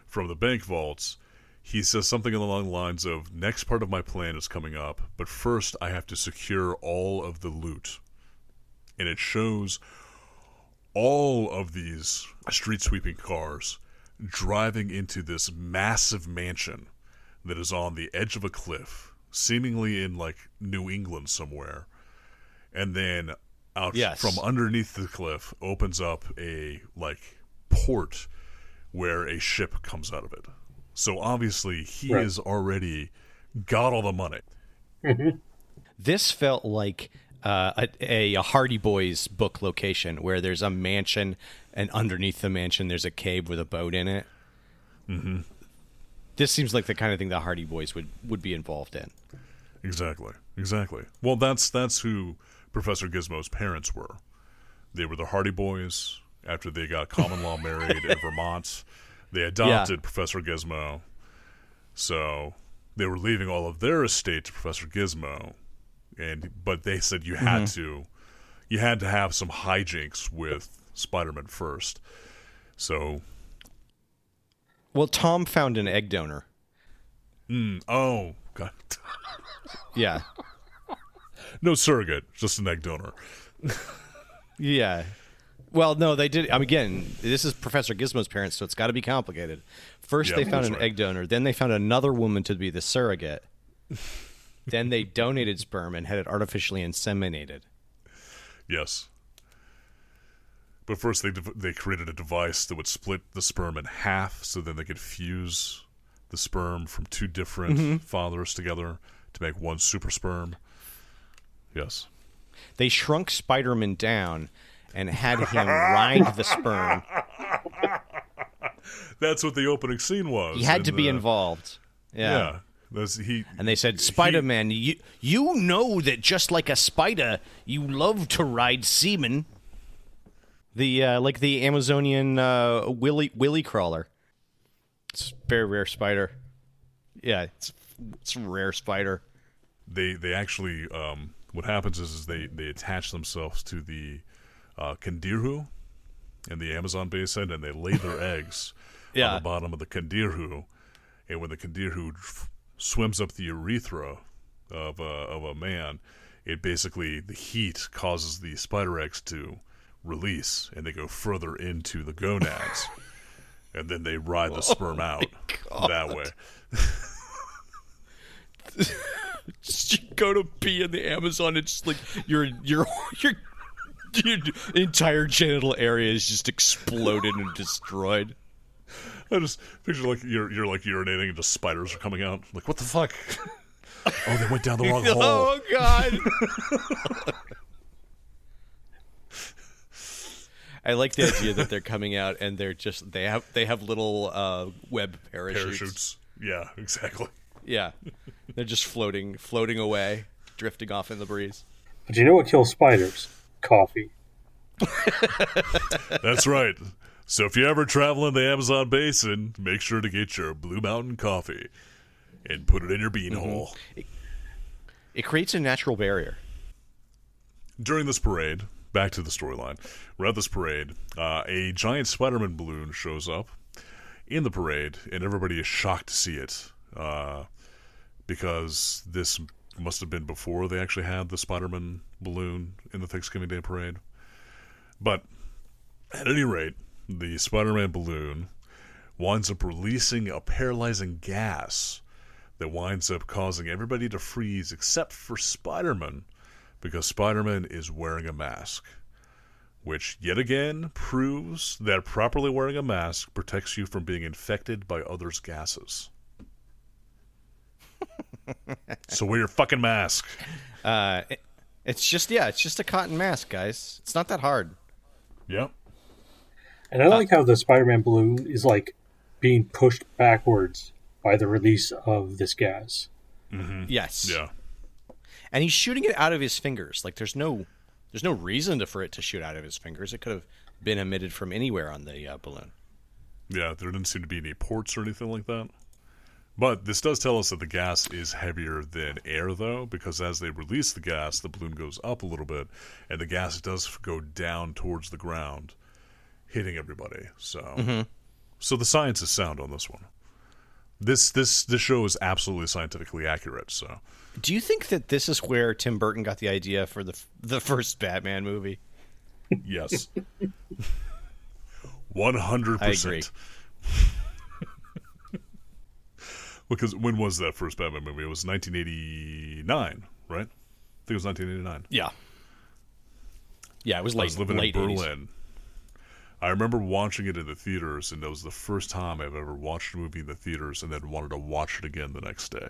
from the bank vaults. He says something along the lines of, "Next part of my plan is coming up, but first I have to secure all of the loot." And it shows all of these street sweeping cars driving into this massive mansion that is on the edge of a cliff, seemingly in like New England somewhere. And then out Yes. from underneath the cliff opens up a like port where a ship comes out of it. So obviously he Right. has already got all the money. Mm-hmm. This felt like uh, a, a Hardy Boys book location where there's a mansion, and underneath the mansion there's a cave with a boat in it. Mm-hmm. This seems like the kind of thing the Hardy Boys would, would be involved in. Exactly. Exactly. Well, that's that's who Professor Gizmo's parents were. They were the Hardy Boys after they got common law married in Vermont. They adopted Professor Gizmo. So they were leaving all of their estate to Professor Gizmo. And but they said you had mm-hmm. to you had to have some hijinks with Spider-Man first. So, Well, Tom found an egg donor. Mm, oh, God. Yeah. no surrogate, just an egg donor. Yeah. Well, no, they did. I mean, again, this is Professor Gizmo's parents, so it's got to be complicated. First, Yeah, they found an right. egg donor. Then they found another woman to be the surrogate. Then they donated sperm and had it artificially inseminated. Yes. But first, they they created a device that would split the sperm in half, so then they could fuse the sperm from two different Mm-hmm. fathers together to make one super sperm. Yes. They shrunk Spider-Man down and had him ride the sperm. That's what the opening scene was. He had to be involved. Yeah. Yeah. That's, he, And they said, Spider-Man, you you know that just like a spider, you love to ride semen. The uh, like the Amazonian uh, willy willy crawler. It's a very rare spider. Yeah, it's it's a rare spider. they they actually um, what happens is, is they they attach themselves to the uh, Candiru in the Amazon basin and they lay their eggs on the bottom of the candiru, and when the Candiru f- swims up the urethra of a, of a man, it basically the heat causes the spider eggs to release and they go further into the gonads. And then they ride the oh sperm out that way. Just you go to pee in the Amazon, it's just like your your your your entire genital area is just exploded and destroyed. I just picture like you're you're like urinating and just spiders are coming out. Like what the fuck? oh, they went down the wrong hole. Oh God! I like the idea that they're coming out and they're just they have they have little uh, web parachutes. Parachutes. Yeah, exactly. Yeah, they're just floating floating away, drifting off in the breeze. But you know what kills spiders? Coffee. That's right. So if you ever travel in the Amazon basin, make sure to get your Blue Mountain coffee and put it in your beanhole. It creates a natural barrier. During this parade, back to the storyline, we're at this parade. Uh, a giant Spider-Man balloon shows up in the parade, and everybody is shocked to see it uh, because this must have been before they actually had the Spider-Man balloon in the Thanksgiving Day parade. But at any rate, the Spider-Man balloon winds up releasing a paralyzing gas that winds up causing everybody to freeze except for Spider-Man because Spider-Man is wearing a mask. Which yet again proves that properly wearing a mask protects you from being infected by others' gases. so wear your fucking mask. Uh, it- it's just yeah, it's just a cotton mask, guys. It's not that hard. Yep. And I like how the Spider-Man balloon is like being pushed backwards by the release of this gas. Yes. Yeah. And he's shooting it out of his fingers. Like there's no there's no reason to, for it to shoot out of his fingers. It could have been emitted from anywhere on the uh, balloon. Yeah, there didn't seem to be any ports or anything like that. But this does tell us that the gas is heavier than air, though, because as they release the gas, the balloon goes up a little bit, and the gas does go down towards the ground, hitting everybody. So, mm-hmm. so the science is sound on this one. This this this show is absolutely scientifically accurate. So, Do you think that this is where Tim Burton got the idea for the the first Batman movie? yes, one hundred percent. Because when was that first Batman movie? It was 1989, right? I think it was 1989. Yeah. Yeah, it was I late. was living late in 80s. I remember watching it in the theaters, and that was the first time I've ever watched a movie in the theaters and then wanted to watch it again the next day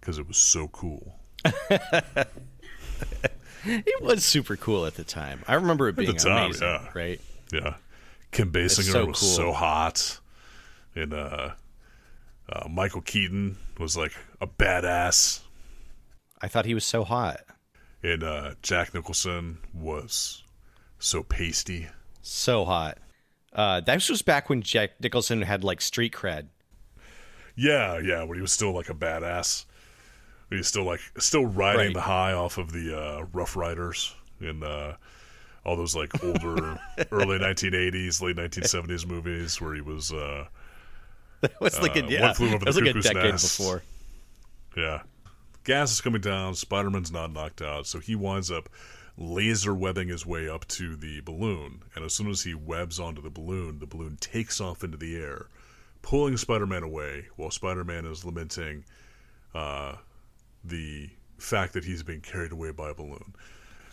because it was so cool. It was super cool at the time. I remember it being the being time, amazing. yeah. Right. Yeah, Kim Basinger so was cool. so hot, and uh, uh, Michael Keaton was like a badass, I thought he was so hot. and uh, Jack Nicholson was so pasty. So hot. Uh, this was back when Jack Nicholson had like street cred. Yeah, yeah, when he was still like a badass. He was still like still riding Right. the high off of the uh, Rough Riders in uh, all those like older early 1980s, late 1970s movies where he was uh, That was like a Uh, yeah. One Flew Over that was the like a Cuckoo's decade Nest. before. yeah. Gas is coming down. Spider Man's not knocked out, so he winds up laser webbing his way up to the balloon. And as soon as he webs onto the balloon, the balloon takes off into the air, pulling Spider Man away while Spider Man is lamenting uh, the fact that he's being carried away by a balloon.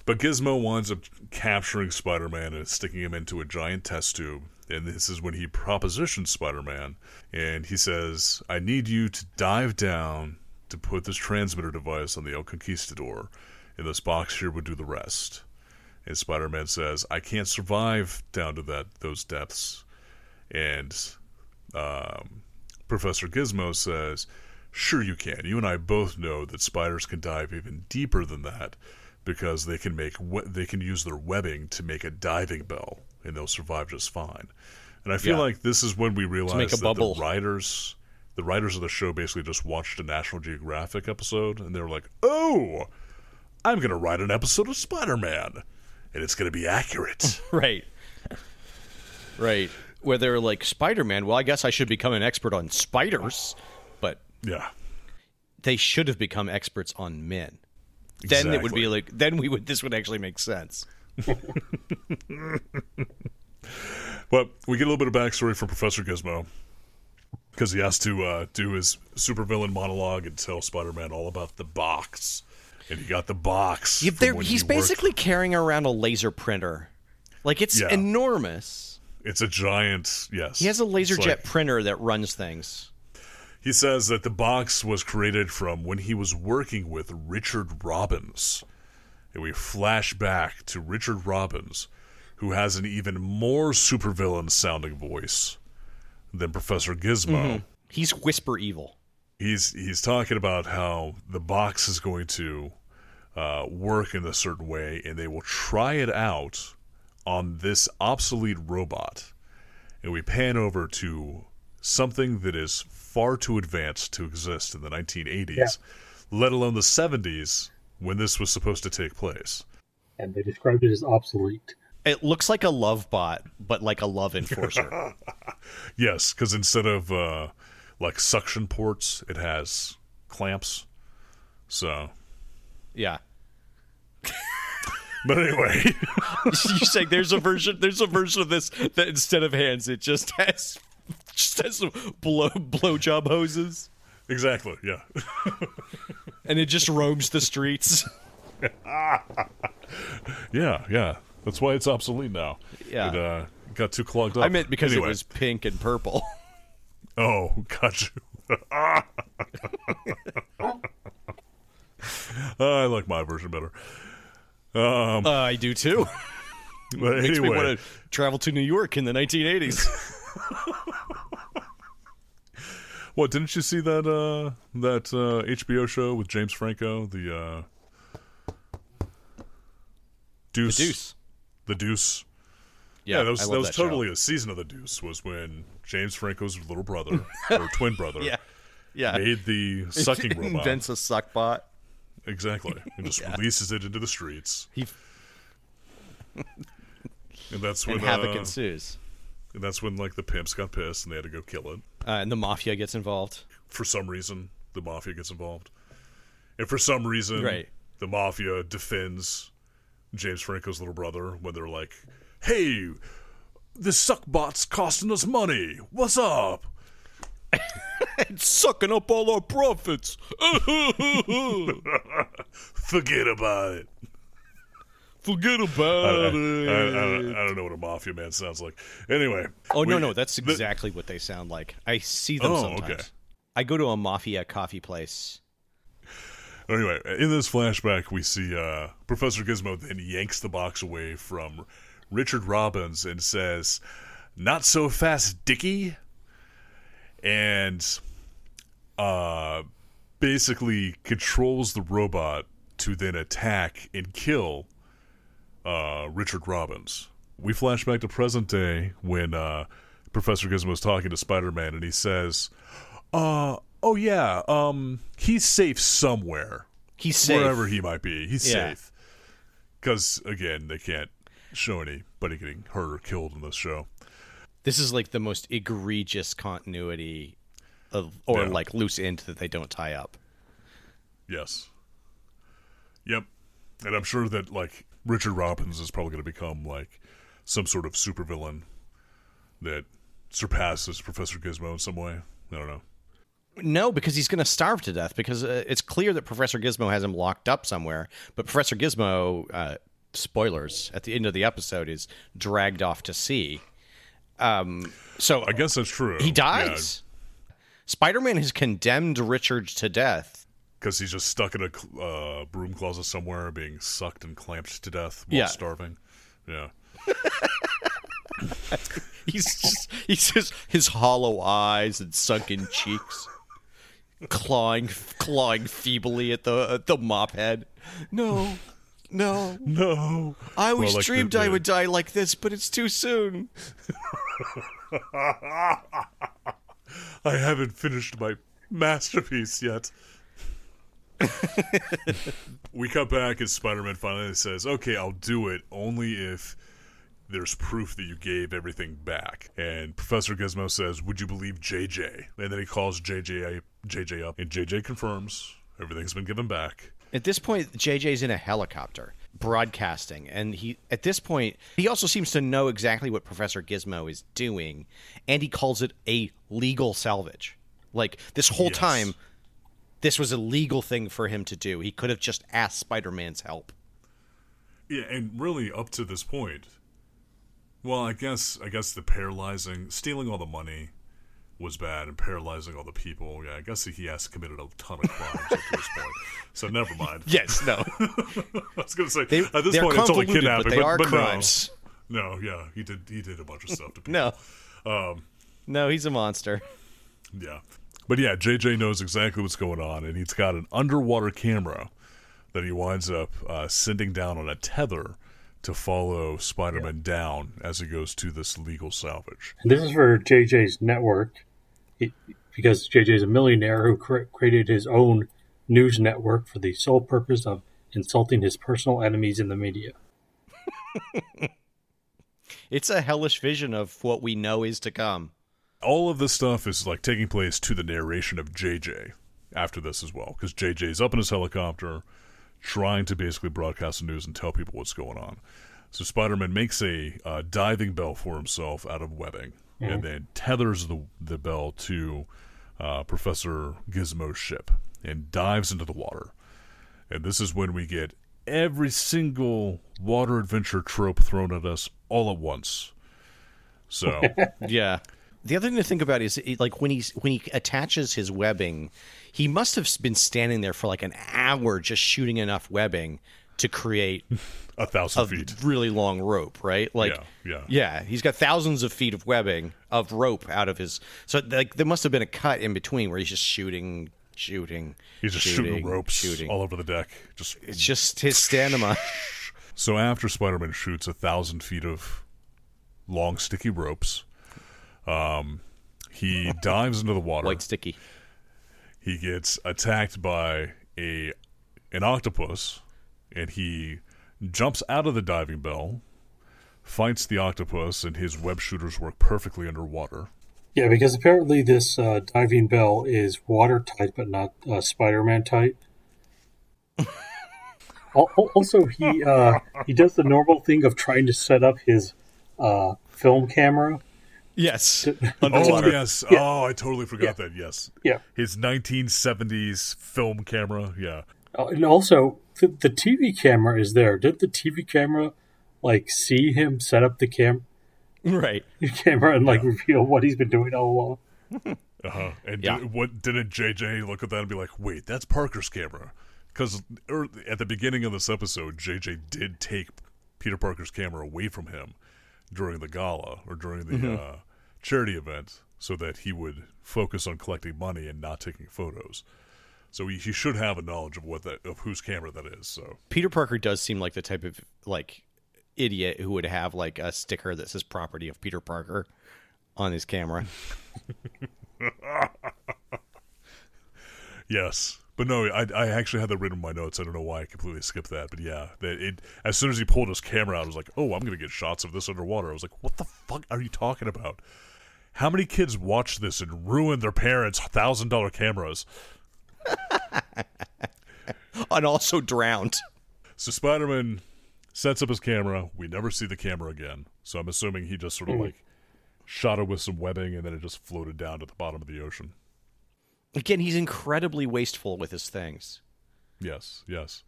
But Gizmo winds up capturing Spider Man and sticking him into a giant test tube. And this is when he propositions Spider Man. And he says, I need you to dive down to put this transmitter device on the El Conquistador. And this box here would do the rest. And Spider Man says, I can't survive down to that those depths. And um, Professor Gizmo says, Sure, you can. You and I both know that spiders can dive even deeper than that because they can make we- they can use their webbing to make a diving bell, and they'll survive just fine. And I feel Yeah. like this is when we a that bubble. the writers, the writers of the show, basically just watched a National Geographic episode, and they were like, "Oh, I'm going to write an episode of Spider-Man, and it's going to be accurate." Right. Right. Where they're like Spider Man. Well, I guess I should become an expert on spiders, but yeah. they should have become experts on men. Then it would be like. Then we would. This would actually make sense. But we get a little bit of backstory from Professor Gizmo because he has to uh, do his supervillain monologue and tell Spider-Man all about the box, and he got the box. Yeah, he's he basically carrying around a laser printer. Like it's Yeah. enormous. it's a giant. Yes, He has a laser It's jet like- printer that runs things. He says that the box was created from when he was working with Richard Robbins. And we flash back to Richard Robbins, who has an even more supervillain sounding voice than Professor Gizmo. Mm-hmm. He's whisper evil. He's he's talking about how the box is going to uh, work in a certain way, and they will try it out on this obsolete robot. and we pan over to something that is far too advanced to exist in the 1980s, Yeah. let alone the 70s when this was supposed to take place. And they described it as obsolete. It looks like a love bot, but like a love enforcer. Yes, because instead of uh, like suction ports, it has clamps. So, yeah. but anyway, you saying there's a version there's a version of this that instead of hands it just has just has some blow blowjob hoses exactly, yeah. and it just roams the streets. Yeah, yeah. That's why it's obsolete now. Yeah. It uh, got too clogged up. I meant because Anyway. it was pink and purple. Oh, got you. I like my version better. Uh, I do too. But Makes me want to travel to New York in the 1980s. what didn't you see that uh, that uh, HBO show with James Franco, the uh, Deuce, Deuce. the Deuce? Yeah, that was that was that show. totally a season of the Deuce. Was when James Franco's little brother or twin brother Yeah. Yeah. made the sucking robot. Invents a suckbot. Exactly, and just releases it into the streets, He and that's when and havoc uh, ensues. and that's when like the pimps got pissed and they had to go kill it. Uh, and the mafia gets involved. for some reason the mafia gets involved and for some reason Right. the mafia defends james franco's little brother when they're like hey this suckbot's costing us money what's up It's sucking up all our profits. forget about it Forget about I- it. I- I don't, I don't know what a mafia man sounds like anyway Oh no, we- no, that's the- exactly what they sound like. I see them Oh, sometimes. okay. I go to a mafia coffee place. Anyway, in this flashback, we see uh, Professor Gizmo then yanks the box away from Richard Robbins and says, "Not so fast, Dicky," and uh, basically controls the robot to then attack and kill uh, Richard Robbins. We flash back to present day when uh, Professor Gizmo is talking to Spider-Man, and he says, "Uh, oh yeah, um, he's safe somewhere." He's safe. wherever he might be. He's Yeah. safe. Because again, they can't show anybody getting hurt or killed in this show. This is like the most egregious continuity of or Yeah. like loose end that they don't tie up. Yes. Yep. And I'm sure that like Richard Robbins is probably going to become like some sort of supervillain that surpasses Professor Gizmo in some way. I don't know. No, because he's going to starve to death. Because uh, it's clear that Professor Gizmo has him locked up somewhere. But Professor Gizmo, uh, spoilers at the end of the episode, is dragged off to sea. Um, so I guess that's true. he dies. Spider-Man has condemned Richard to death. because he's just stuck in a uh, broom closet somewhere, being sucked and clamped to death while Yeah. starving. Yeah. He's just, he's just his hollow eyes and sunken cheeks, clawing clawing feebly at the at the mop head. No, no. No. I always Well, like the- dreamed I would die like this, but it's too soon. I haven't finished my masterpiece yet. we cut back and Spider-Man finally says, "Okay, I'll do it only if there's proof that you gave everything back." And Professor Gizmo says, "Would you believe JJ?" And then he calls JJ JJ up, and JJ confirms everything's been given back. At this point, JJ's in a helicopter broadcasting, and he at this point he also seems to know exactly what Professor Gizmo is doing, and he calls it a legal salvage. Like this whole Yes. time, this was a legal thing for him to do. He could have just asked Spider-Man's help. Yeah, and really up to this point, well, I guess I guess the paralyzing, stealing all the money was bad, and paralyzing all the people. Yeah, I guess he has committed a ton of crimes at this point. So never mind. Yes, no, I was gonna say they, at this point it's only kidnapping, but they are but crimes. No, no, yeah, he did he did a bunch of stuff to people. No, Um, no, he's a monster. Yeah. But yeah, JJ knows exactly what's going on, and he's got an underwater camera that he winds up uh, sending down on a tether to follow Spider-Man down as he goes to this legal salvage. This is for JJ's network, he, because JJ is a millionaire who cre- created his own news network for the sole purpose of insulting his personal enemies in the media. It's a hellish vision of what we know is to come. all of this stuff is like taking place to the narration of JJ after this as well, because JJ's up in his helicopter trying to basically broadcast the news and tell people what's going on. So Spider-Man makes a uh, diving bell for himself out of webbing, and then tethers the the bell to uh, Professor Gizmo's ship and dives into the water. And this is when we get every single water adventure trope thrown at us all at once. So Yeah. The other thing to think about is like when he's when he attaches his webbing, he must have been standing there for like an hour just shooting enough webbing to create a thousand a feet. really long rope, right? Like Yeah, yeah. Yeah, he's got thousands of feet of webbing of rope out of his So like there must have been a cut in between where he's just shooting shooting He's just shooting, ropes shooting all over the deck. Just It's just his stamina. so after Spider-Man shoots a thousand feet of long sticky ropes, um, he dives into the water. White sticky. He gets attacked by a an octopus, and he jumps out of the diving bell, fights the octopus, and his web shooters work perfectly underwater. Yeah, because apparently this uh, diving bell is watertight, but not uh, Spider-Man tight. Al- al- also, he uh, he does the normal thing of trying to set up his uh, film camera. Yes. Oh yes! Oh, I totally forgot that. Yes, Yeah, his 1970s film camera. Yeah, Uh, and also the, the TV camera is there. Did the TV camera like see him set up the cam Right. The camera and like reveal what he's been doing all along? Uh-huh. And Yeah. did, what didn't JJ look at that and be like, "Wait, that's Parker's camera"? Because at the beginning of this episode, JJ did take Peter Parker's camera away from him during the gala or during the uh, charity event, so that he would focus on collecting money and not taking photos. So he, he should have a knowledge of what that of whose camera that is. So Peter Parker does seem like the type of like idiot who would have like a sticker that says property of Peter Parker on his camera. Yes, but no, I, I actually had that written in my notes. I don't know why I completely skipped that, but yeah, that it as soon as he pulled his camera out, I was like, oh, I'm gonna get shots of this underwater. I was like, what the fuck are you talking about? How many kids watch this and ruin their parents' thousand dollar cameras? and also drowned. So Spider Man sets up his camera. We never see the camera again. So I'm assuming he just sort of like shot it with some webbing and then it just floated down to the bottom of the ocean. Again, he's incredibly wasteful with his things. Yes, yes.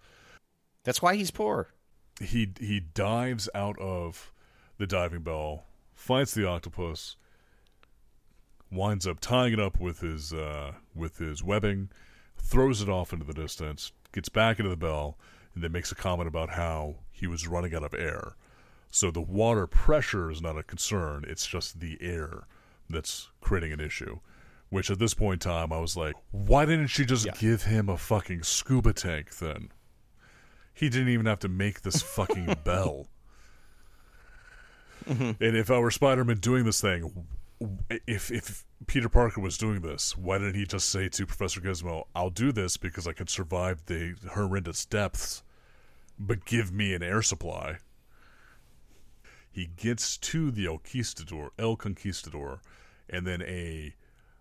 That's why he's poor. he he dives out of the diving bell, finds the octopus, winds up tying it up with his uh, with his webbing, throws it off into the distance, gets back into the bell, and then makes a comment about how he was running out of air. So the water pressure is not a concern; it's just the air that's creating an issue. Which at this point in time, I was like, why didn't she just Yeah. give him a fucking scuba tank then? He didn't even have to make this fucking bell. Mm-hmm. And if I were Spider Man doing this thing, if if Peter Parker was doing this, why didn't he just say to Professor Gizmo, "I'll do this because I can survive the horrendous depths, but give me an air supply." He gets to the El Conquistador, El Conquistador, and then a,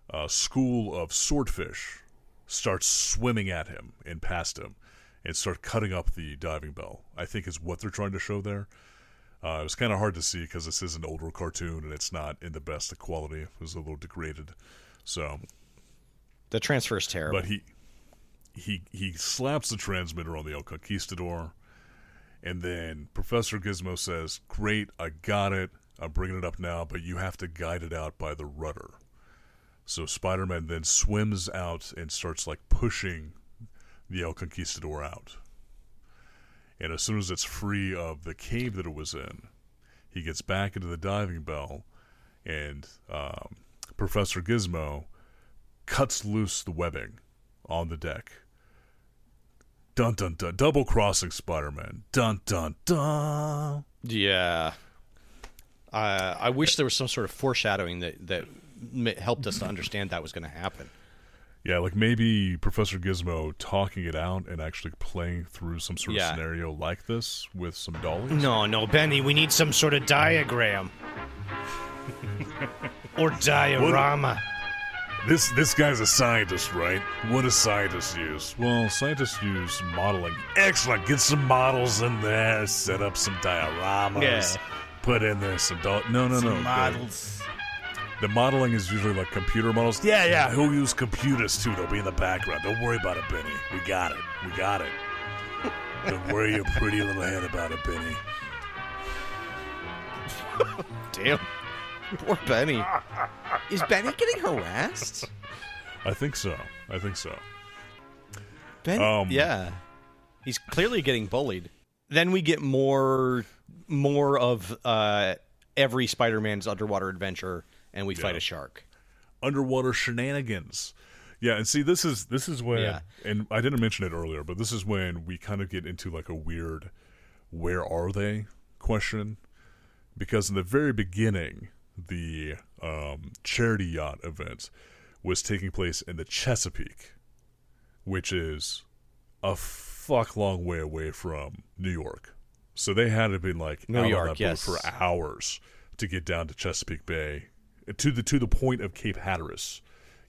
uh school of swordfish starts swimming at him and past him, and start cutting up the diving bell. I think is what they're trying to show there. Uh, it was kind of hard to see because this is an older cartoon and it's not in the best of quality. It was a little degraded. So, The transfer is terrible. but he he he slaps the transmitter on the El Conquistador, and then Professor Gizmo says, "Great, I got it. I'm bringing it up now, but you have to guide it out by the rudder." So Spider-Man then swims out and starts like pushing the El Conquistador out. And as soon as it's free of the cave that it was in, he gets back into the diving bell, and um, Professor Gizmo cuts loose the webbing on the deck, Dun dun dun. Double crossing Spider Man. Dun dun dun. Yeah. Uh, I wish there was some sort of foreshadowing that that helped us to understand that was going to happen. Yeah, like maybe Professor Gizmo talking it out and actually playing through some sort Yeah. of scenario like this with some dollies. No, no, Benny, we need some sort of diagram. or diorama. This this guy's a scientist, right? What do scientists use? Well, scientists use modeling. Excellent. Get some models in there. Set up some dioramas. Yeah. Put in there some doll. No, no, no. Models. The, the modeling is usually like computer models. Yeah, yeah. Who use computers too? They'll be in the background. Don't worry about it, Benny. We got it. We got it. Don't worry your pretty little head about it, Benny. Damn. Poor Benny. Is Benny getting harassed? I think so. I think so. Ben, Um, Yeah. He's clearly getting bullied. Then we get more more of uh, every Spider-Man's underwater adventure and we fight a shark. underwater shenanigans. Yeah, and see this is this is when Yeah. and I didn't mention it earlier, but this is when we kind of get into like a weird where are they question because in the very beginning the um, charity yacht event was taking place in the Chesapeake, which is a fuck long way away from New York. So they had to be like New out York, on that boat yes. for hours to get down to Chesapeake Bay, to the to the point of Cape Hatteras,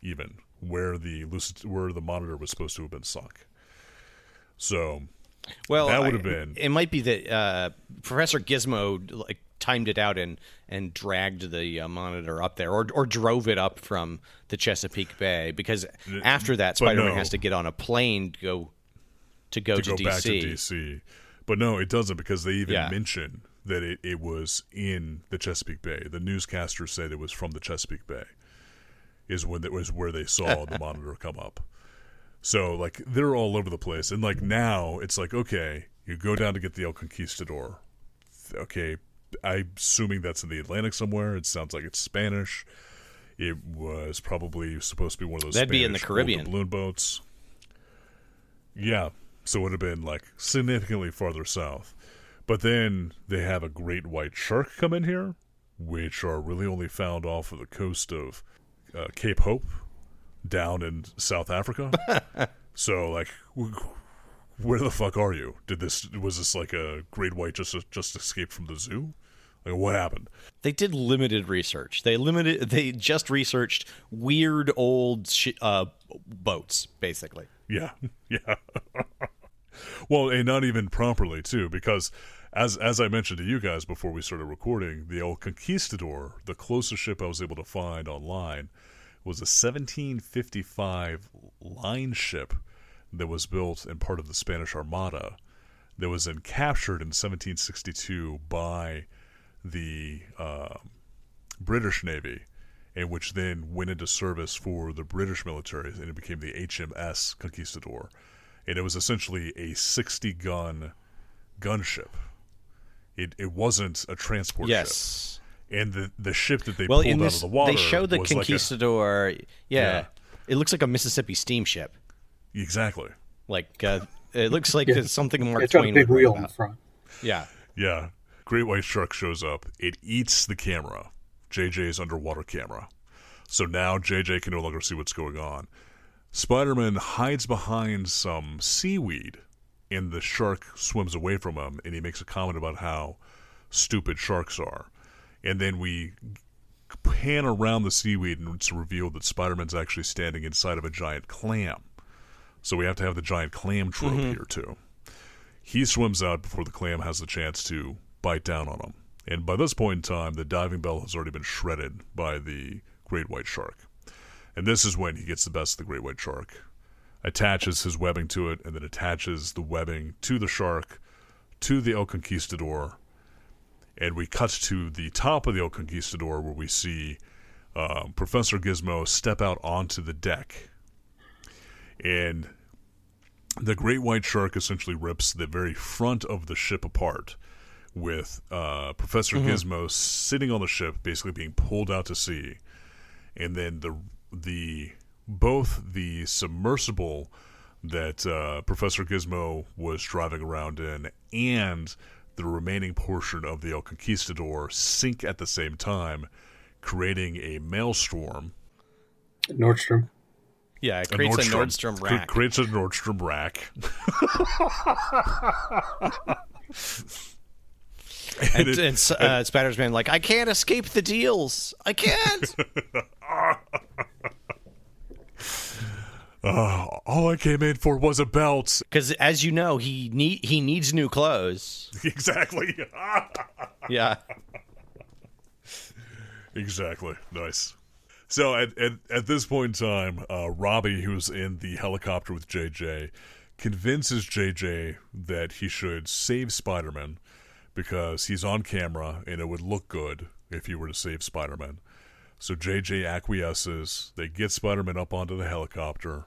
even where the lucid, where the monitor was supposed to have been sunk. So Well, That would have been- It might be that uh, Professor Gizmo like timed it out and and dragged the uh, monitor up there, or or drove it up from the Chesapeake Bay because after that, Spider-Man no. has to get on a plane to go to go to to, go DC. back to DC. But no, it doesn't because they even Yeah. mention that it, it was in the Chesapeake Bay. The newscaster said it was from the Chesapeake Bay. Is when it was where they saw the monitor come up. So like they're all over the place, and like now it's like okay, you go down to get the El Conquistador. Okay, I'm assuming that's in the Atlantic somewhere. It sounds like it's Spanish. It was probably supposed to be one of those. That'd be in the Caribbean. balloon boats. Yeah, so it would have been like significantly farther south. But then they have a great white shark come in here, which are really only found off of the coast of uh, Cape Hope, down in South Africa. so like, where the fuck are you? Did this was this like a great white just just escaped from the zoo? Like what happened? They did limited research. They limited. They just researched weird old sh- uh, boats, basically. Yeah, yeah. well, and not even properly too, because as as I mentioned to you guys before we started recording, the El Conquistador, the closest ship I was able to find online, was a 1755 line ship that was built in part of the Spanish Armada, that was then captured in 1762 by the uh, British Navy, and which then went into service for the British military, and it became the HMS Conquistador, and it was essentially a 60 gun gunship. It it wasn't a transport ship, Yes. and the the ship that they Well, pulled in out this, of the water they show the was like a- Conquistador. yeah, Yeah. it looks like a Mississippi steamship. exactly. Like uh, it looks like Yeah. something Mark It's got a Twain big would write wheel in about. front. Yeah. Yeah. Great white shark shows up. It eats the camera, JJ's underwater camera. So now JJ can no longer see what's going on. Spider Man hides behind some seaweed, and the shark swims away from him, and he makes a comment about how stupid sharks are. And then we pan around the seaweed, and it's revealed that Spider Man's actually standing inside of a giant clam. So we have to have the giant clam trope mm-hmm. here, too. He swims out before the clam has the chance to bite down on him. And by this point in time, the diving bell has already been shredded by the great white shark. And this is when he gets the best of the great white shark, attaches his webbing to it, and then attaches the webbing to the shark, to the El Conquistador. And we cut to the top of the El Conquistador where we see um, Professor Gizmo step out onto the deck. And the great white shark essentially rips the very front of the ship apart with uh, Professor Gizmo sitting on the ship, basically being pulled out to sea, and then the the both the submersible that uh, Professor Gizmo was driving around in, and the remaining portion of the El Conquistador sink at the same time, creating a maelstrom. Nordstrom. Yeah, it creates a Nordstrom, cre- rack. creates a Nordstrom rack. and it- and uh, Spider-Man like, I can't escape the deals. I can't. All I came in for was a belt. Because as you know, he need he needs new clothes. exactly. Yeah. Exactly. Nice. So at, at, at this point in time, uh, Robbie, who's in the helicopter with JJ, convinces JJ that he should save Spider Man because he's on camera and it would look good if he were to save Spider Man. So JJ acquiesces. They get Spider Man up onto the helicopter,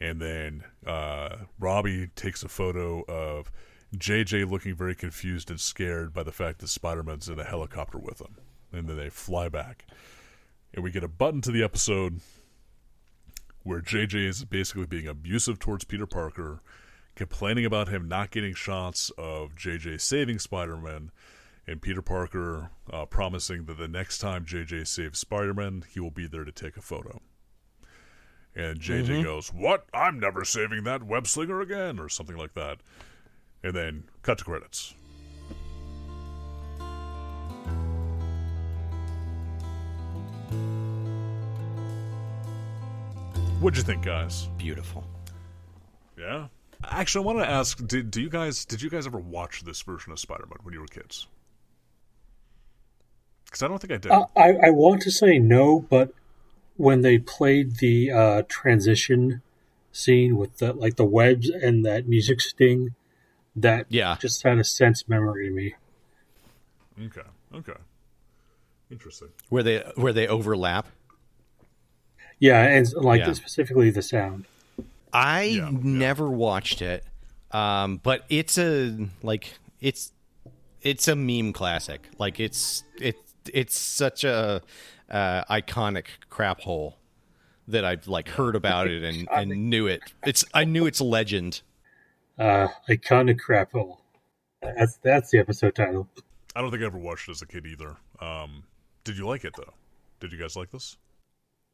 and then uh, Robbie takes a photo of JJ looking very confused and scared by the fact that Spider Man's in a helicopter with him. And then they fly back. And we get a button to the episode where JJ is basically being abusive towards Peter Parker, complaining about him not getting shots of JJ saving Spider Man, and Peter Parker uh, promising that the next time JJ saves Spider Man, he will be there to take a photo. And JJ goes, What? I'm never saving that web slinger again, or something like that. And then cut to credits. What'd you think, guys? Beautiful. Yeah. Actually, I want to ask: Did do you guys did you guys ever watch this version of Spider-Man when you were kids? Because I don't think I did. Uh, I, I want to say no, but when they played the uh, transition scene with the like the webs and that music sting, that Yeah. just had a sense memory to me. okay. Okay. Interesting. Where they where they overlap. Yeah, and like Yeah. specifically the sound. I Yeah, yeah. never watched it, um, but it's a like it's it's a meme classic. Like it's it it's such a uh, iconic crap hole that I've like heard about it and, and knew it. It's I knew its a legend. Uh, iconic crap hole. That's that's the episode title. I don't think I ever watched it as a kid either. Um, did you like it though? Did you guys like this?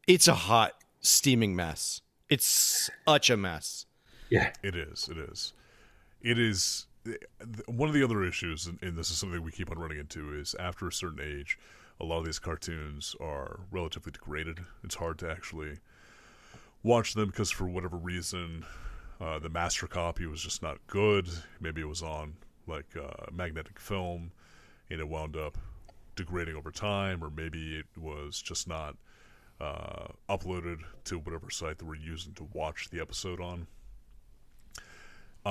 It's a hot steaming mess. It's such a mess. Yeah, It is. It is. It is. One of the other issues, and, and this is something we keep on running into, is after a certain age, a lot of these cartoons are relatively degraded. It's hard to actually watch them because, for whatever reason, uh, the master copy was just not good. Maybe it was on like uh, magnetic film, and it wound up degrading over time, or maybe it was just not uh, uploaded to whatever site that we're using to watch the episode on.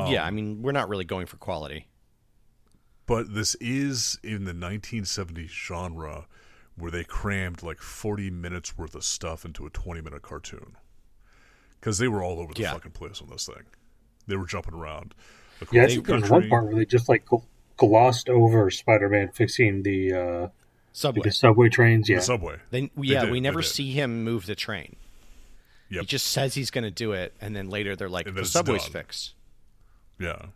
yeah, I mean we're not really going for quality. But this is in the 1970s genre where they crammed like 40 minutes worth of stuff into a 20 minute cartoon. Because they were all over the Yeah. fucking place on this thing. They were jumping around. across yeah. the There's country. one part where they just like glossed over Spider-Man fixing the uh, Subway. the subway trains. Yeah, The subway. They, yeah, did, we never see him move the train. Yep. He just says he's going to do it, and then later they're like, "The subway's done. fixed." Yeah.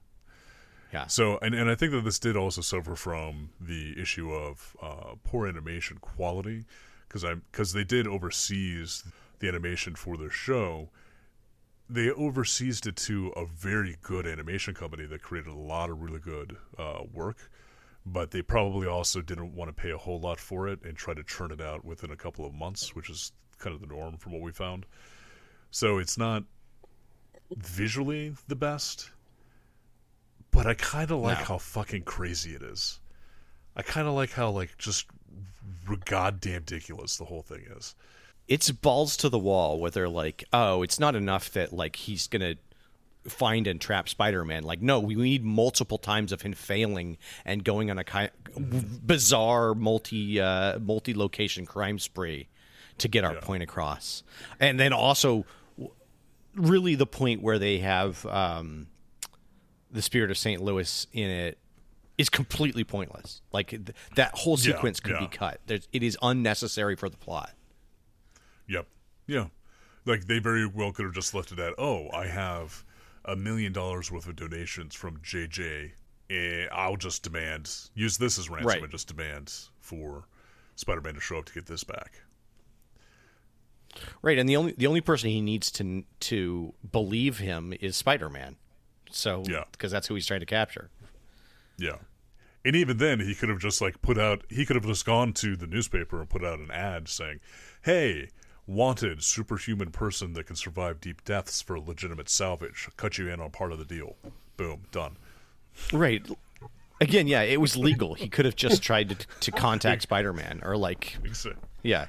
Yeah, So, and, and I think that this did also suffer from the issue of uh, poor animation quality, because I because they did overseas the animation for their show. They overseas it to a very good animation company that created a lot of really good uh, work, but they probably also didn't want to pay a whole lot for it and try to churn it out within a couple of months, which is kind of the norm from what we found. So it's not visually the best, but I kind of like No. how fucking crazy it is. I kind of like how like just r- goddamn ridiculous the whole thing is. it's balls to the wall where they're like, "Oh, it's not enough that like he's going to find and trap Spider-Man. Like, no, we need multiple times of him failing and going on a ki- bizarre multi uh, multi location crime spree to get our point across, and then also really the point where they have um, the spirit of St. Louis in it is completely pointless. Like th- that whole Yeah, sequence could yeah. be cut. There's, it is unnecessary for the plot. Yep. Yeah. Like they very well could have just left it at, oh, I have a million dollars worth of donations from JJ, eh, I'll just demand use this as ransom Right. and just demand for Spider-Man to show up to get this back. Right, and the only the only person he needs to to believe him is Spider Man. So Yeah. because that's who he's trying to capture. Yeah. And even then, he could have just like put out. He could have just gone to the newspaper and put out an ad saying, "Hey, wanted superhuman person that can survive deep deaths for legitimate salvage. Cut you in on part of the deal. Boom, done." Right. Again, yeah, it was legal. He could have just tried to to contact Spider Man or like yeah.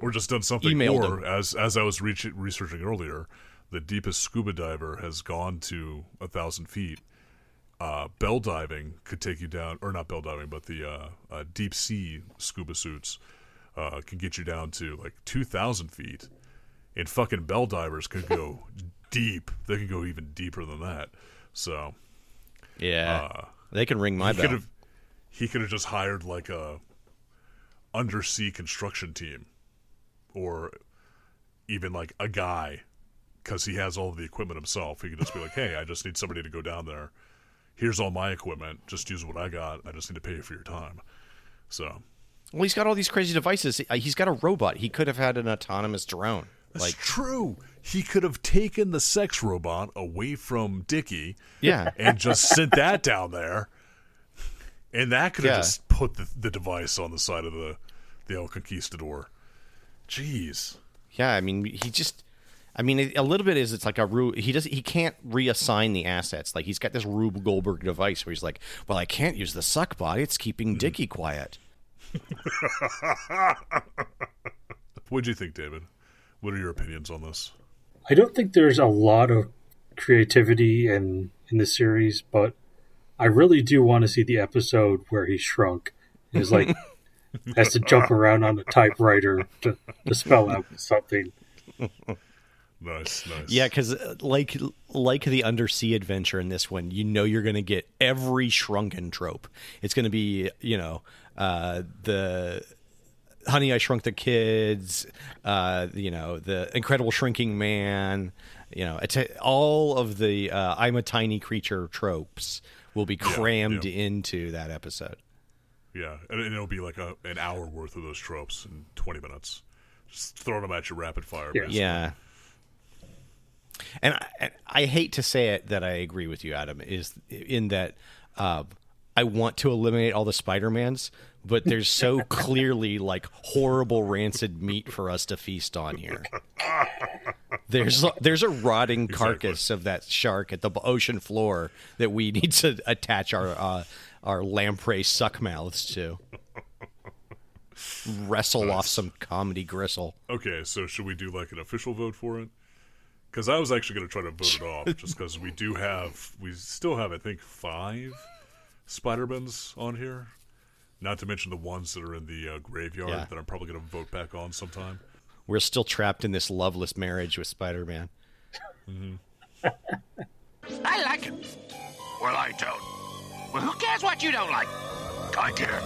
Or just done something. Emailed or him. as as I was reach- researching earlier, the deepest scuba diver has gone to a thousand feet. Uh, bell diving could take you down, or not bell diving, but the uh, uh, deep sea scuba suits uh, can get you down to like two thousand feet, and fucking bell divers could go deep. They can go even deeper than that. So Yeah. they can ring my he bell. could have he could have just hired like a undersea construction team or even like a guy because he has all of the equipment himself he could just be like hey i just need somebody to go down there here's all my equipment just use what i got i just need to pay you for your time so Well, he's got all these crazy devices. Uh, He's got a robot. He could have had an autonomous drone. that's Like true he could have taken the sex robot away from Dicky. yeah. and just sent that down there. And that could have Yeah. just put the, the device on the side of the the El Conquistador. Jeez. Yeah, I mean, he just. I mean, a little bit is it's like a Rube. He does. He can't reassign the assets. Like he's got this Rube Goldberg device where he's like, "Well, I can't use the suck bot. It's keeping mm-hmm. Dickie quiet." What'd you think, David? What are your opinions on this? I don't think there's a lot of creativity in in the series, but I really do want to see the episode where he shrunk. He's like has to jump around on a typewriter to, to spell out something. Nice, nice. Yeah, because like like the undersea adventure in this one, you know you're going to get every shrunken trope. It's going to be you know uh, the Honey I Shrunk the Kids, uh, you know the Incredible Shrinking Man, you know it's all of the uh, I'm a tiny creature tropes will be crammed yeah. into that episode. Yeah, and, and it'll be like a, an hour worth of those tropes in 20 minutes. Just throwing them at you rapid fire. Yeah. Yeah. And I, I hate to say it that I agree with you, Adam, is in that uh, I want to eliminate all the Spider-Mans, but there's so clearly like horrible rancid meat for us to feast on here. There's there's a rotting carcass of that shark at the ocean floor that we need to attach our uh, our lamprey suck mouths to. Wrestle off some comedy gristle. Okay, so should we do like an official vote for it? Because I was actually going to try to vote it off, just because we do have, we still have, I think, five Spider-Mans on here. Not to mention the ones that are in the uh, graveyard Yeah. that I'm probably going to vote back on sometime. We're still trapped in this loveless marriage with Spider-Man. I like it. Well, I don't. Well, who cares what you don't like? I care.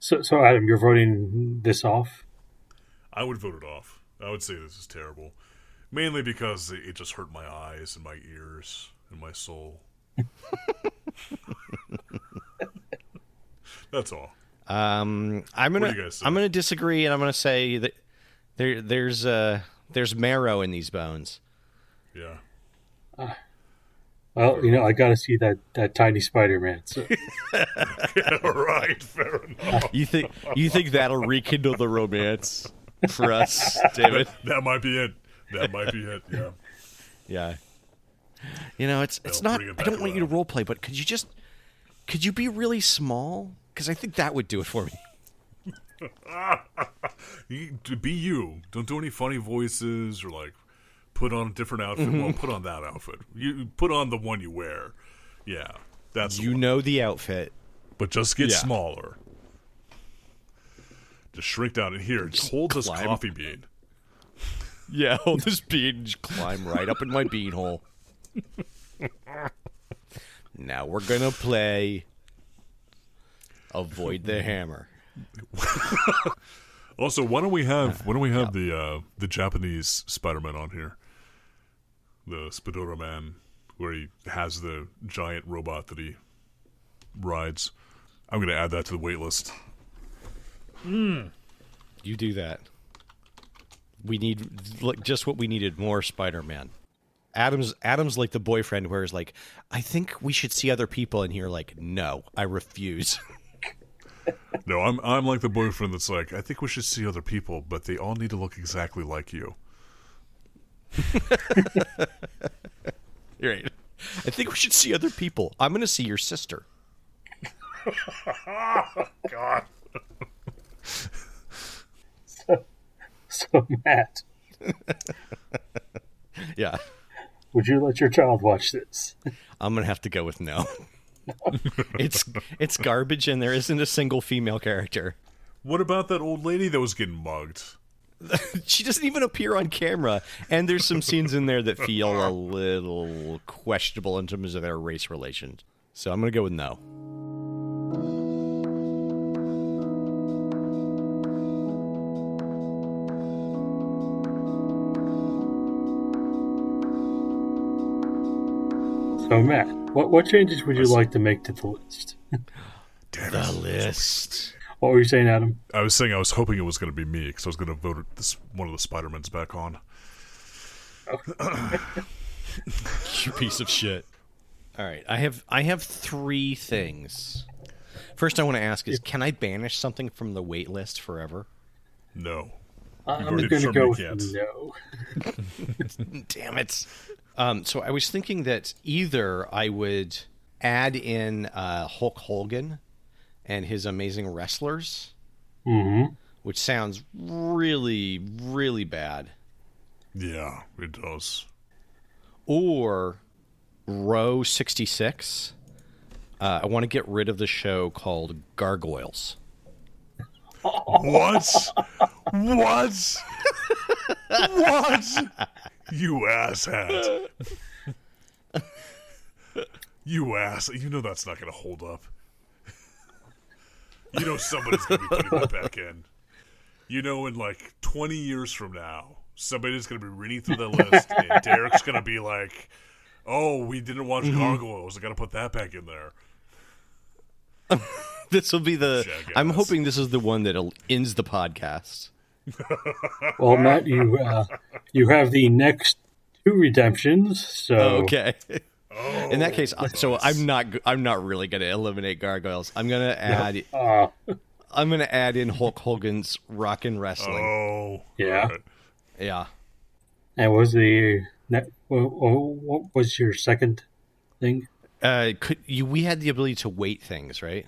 So, so Adam, you're voting this off. I would vote it off. I would say this is terrible, mainly because it it just hurt my eyes and my ears and my soul. That's all. Um, I'm gonna do you guys say? I'm gonna disagree, and I'm gonna say that there there's uh there's marrow in these bones. Yeah. Well, you know, I got to see that that tiny Spider-Man. So, all right. Fair enough. You think you think that'll rekindle the romance for us, David? That might be it. That might be it. Yeah. Yeah. You know, it's it's They'll not. it I don't want you to role play, but could you just could you be really small? Because I think that would do it for me. You, to be you. Don't do any funny voices or like put on a different outfit. Well, mm-hmm. put on that outfit. You put on the one you wear. Yeah, that's You one. know the outfit. But just get Yeah. smaller. Just shrink down. in here, Just hold this coffee bean. Yeah, hold this bean and just climb right up in my bean hole. now we're gonna play Avoid the Hammer. Also, why don't we have why don't we have the uh, the Japanese Spider Man on here? the Spadora Man, where he has the giant robot that he rides. I'm going to add that to the wait list. Mm. You do that. We need like, just what we needed more Spider-Man. Adam's Adam's like the boyfriend where he's like, I think we should see other people, and you're like, no, I refuse. No, I'm I'm like the boyfriend that's like, I think we should see other people, but they all need to look exactly like you. You're right. I think we should see other people. I'm going to see your sister. God. So, so Matt, Yeah, would you let your child watch this? I'm going to have to go with no. it's it's garbage, and there isn't a single female character. What about that old lady that was getting mugged? She doesn't even appear on camera, and there's some scenes in there that feel a little questionable in terms of their race relations. So I'm going to go with no. So, Matt, what what changes would you like to make to the list? Damn The it. list. What were you saying, Adam? I was saying I was hoping it was going to be me because I was going to vote this one of the Spider-Mans back on. You piece of shit. All right, I have I have three things. First, I want to ask is, can I banish something from the wait list forever? No. I'm going to go you with no. Damn it. Um, so I was thinking that either I would add in uh, Hulk Hogan and his amazing wrestlers, hmm which sounds really, really bad, Yeah, it does. or Row 66. Uh, I want to get rid of the show called Gargoyles. What? what? what? You asshat. you ass. You know that's not going to hold up. You know somebody's going to be putting that back in. You know, in like 20 years from now, somebody's going to be reading through the list, and Derek's going to be like, oh, we didn't watch mm-hmm. Gargoyles. I got to put that back in there. This will be the. Jackass. I'm hoping this is the one that ends the podcast. Well, Matt, you uh, you have the next two redemptions. So Okay. In that case, I- so I'm not. g- I'm not really going to eliminate gargoyles. I'm going to add. uh, I'm going to add in Hulk Hogan's Rock and Wrestling. Oh. Yeah. right. Yeah. and was the ne- wha- wha- what was your second thing? Uh, could you? We had the ability to weight things, right?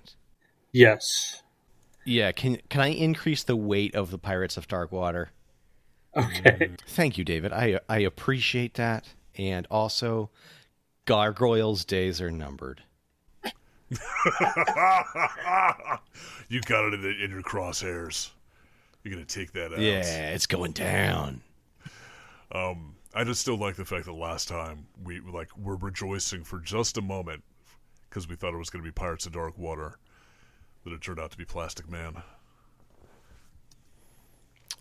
Yes. Yeah. Can Can I increase the weight of the Pirates of Darkwater? Okay. Thank you, David. I I appreciate that, and also, gargoyles' days are numbered. you got it in, the, in your crosshairs. You're gonna take that out. Yeah, it's going down. Um, I just still like the fact that last time we like were rejoicing for just a moment because we thought it was gonna be Pirates of Dark Water, but it turned out to be Plastic Man.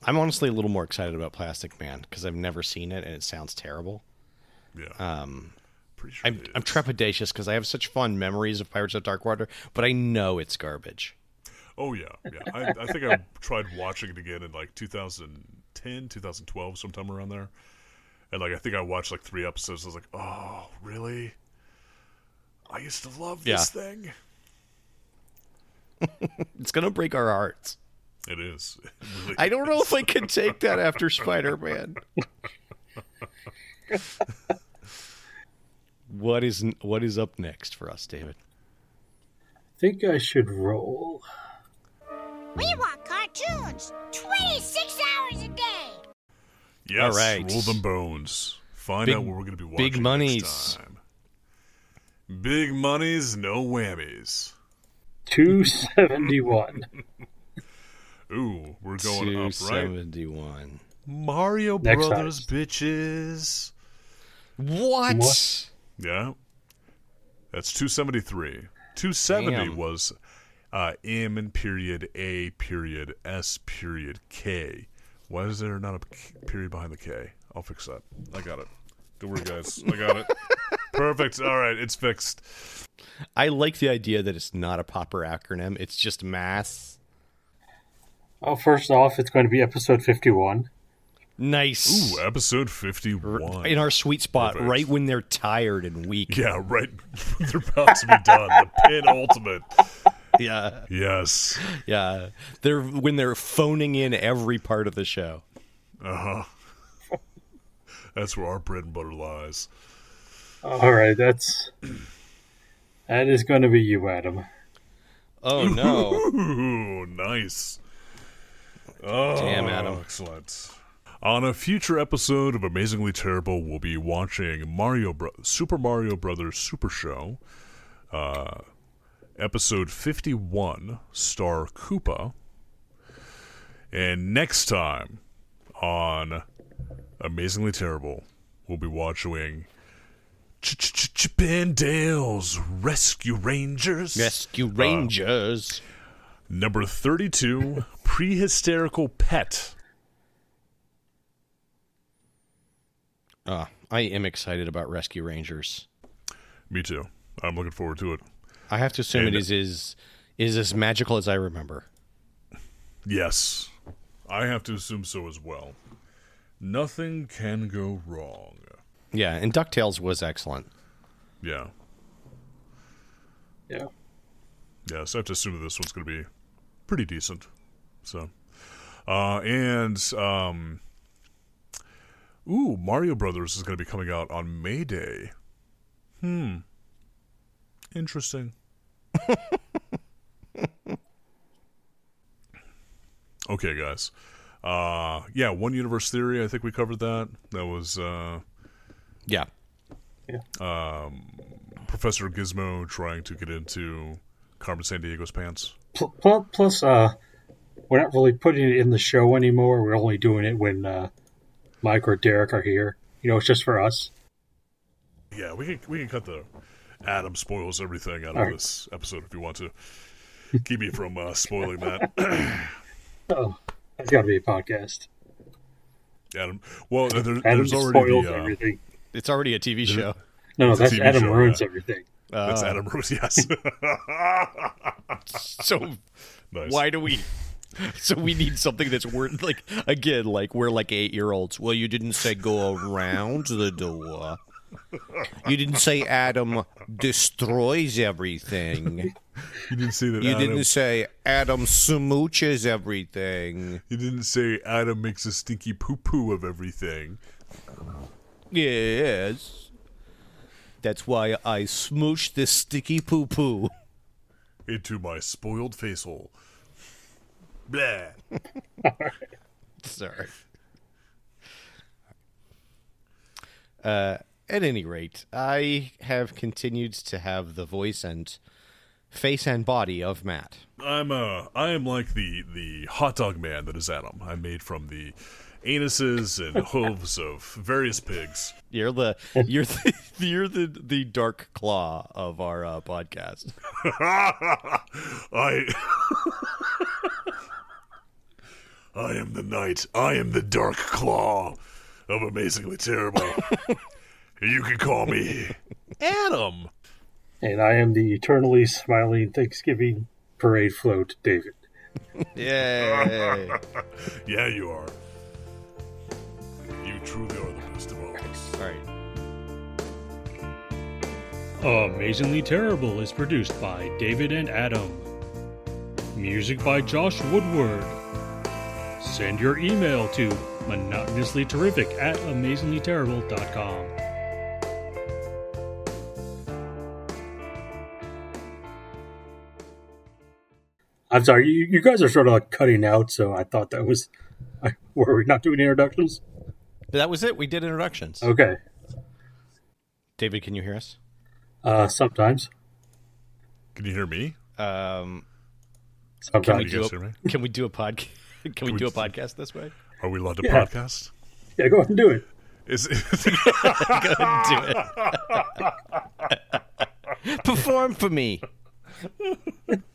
I'm honestly a little more excited about Plastic Man because I've never seen it and it sounds terrible. Yeah. Um, Pretty sure. I'm, I'm trepidatious because I have such fond memories of Pirates of Darkwater, but I know it's garbage. Oh yeah, yeah. I, I think I tried watching it again in like 2010, 2012, sometime around there, and like I think I watched like three episodes. I was like, oh really? I used to love this thing. It's gonna break our hearts. It is. It really I don't know if I can take that after Spider Man. what is what is up next for us, David? I think I should roll. We want cartoons 26 hours a day. Yes, All right. roll them bones. Find Big- out what we're going to be watching big monies. next time. Big monies, no whammies. Two seventy one. Ooh, we're going Two up, right? seventy one. Mario Next Brothers, size. bitches. What? What? Yeah, that's two seventy three. Two seventy Damn. was uh, M and period A period S period K. Why is there not a period behind the K? I'll fix that. I got it. Don't worry, guys. I got it. Perfect. All right, it's fixed. I like the idea that it's not a proper acronym. It's just mass. Oh, first off, it's going to be episode 51. Nice. Ooh, episode fifty-one. In our sweet spot, Perfect. right when they're tired and weak. yeah, right. They're about to be done. The pin ultimate. Yeah. Yes. Yeah. They're when they're phoning in every part of the show. Uh-huh. That's where our bread and butter lies. All right, that's that is going to be you, Adam. Oh no. Ooh, nice. Oh, Damn, Adam. Excellent. On a future episode of Amazingly Terrible, we'll be watching Mario Bro- Super Mario Brothers Super Show, uh, episode 51, star Koopa. And next time on Amazingly Terrible, we'll be watching Ch- Ch- Ch- Chip and Dale's Rescue Rangers. Rescue Rangers. Number 32, Prehysterical Pet. Ah, I am excited about Rescue Rangers. Me too. I'm looking forward to it. I have to assume And- it is is is as magical as I remember. Yes. I have to assume so as well. Nothing can go wrong. Yeah, and DuckTales was excellent. Yeah. Yeah. Yeah, so I have to assume that this one's going to be pretty decent. So, uh, and, um, ooh, Mario Brothers is going to be coming out on May Day. Hmm. Interesting. okay, guys. Uh, yeah, One Universe Theory, I think we covered that. That was, uh, Yeah. Professor Gizmo trying to get into Carmen Sandiego's pants. Pl- pl- Plus, uh, we're not really putting it in the show anymore. We're only doing it when uh, Mike or Derek are here. You know, it's just for us. Yeah, we can we can cut the Adam spoils everything out of All right. this episode if you want to. Keep me from uh, spoiling that, Oh, that's got to be a podcast. Adam. Well, there, Adam there's already spoils the uh, everything. It's already a TV show. No, no, it's that's TV Adam show, ruins yeah. everything. that's ah. Adam ruins. Yes, So nice. why do we so we need something that's worth like again like we're like 8-year-olds. Well, you didn't say go around the door. You didn't say Adam destroys everything. You didn't say that. You Adam, didn't say Adam smooches everything. You didn't say Adam makes a stinky poo poo of everything. Yes. That's why I smooch this sticky poo poo. Into my spoiled face hole. Blah. Sorry. Uh, at any rate, I have continued to have the voice and face and body of Matt. I'm uh I am like the the hot dog man that is Adam. I'm made from the anuses and hooves of various pigs. You're the you're the, you're the the dark claw of our uh, podcast. I I am the knight. I am the dark claw of amazingly terrible. you can call me Adam. And I am the eternally smiling Thanksgiving parade float, David. Yay! Yeah, you are. You truly are the best of all. All right. Amazingly Terrible is produced by David and Adam. Music by Josh Woodward. Send your email to monotonouslyterrific at amazinglyterrible.com. I'm sorry, you, you guys are sort of like cutting out, so I thought that was. I, were we not doing introductions? That was it. We did introductions. Okay. David, can you hear us? Uh, sometimes. Can you hear me? Um, Sometimes. can we do a, hear me? can we do a podcast? Can we we do a podcast this way? Are we allowed to Yeah. podcast? Yeah, go ahead and do it. Is do it. Perform for me.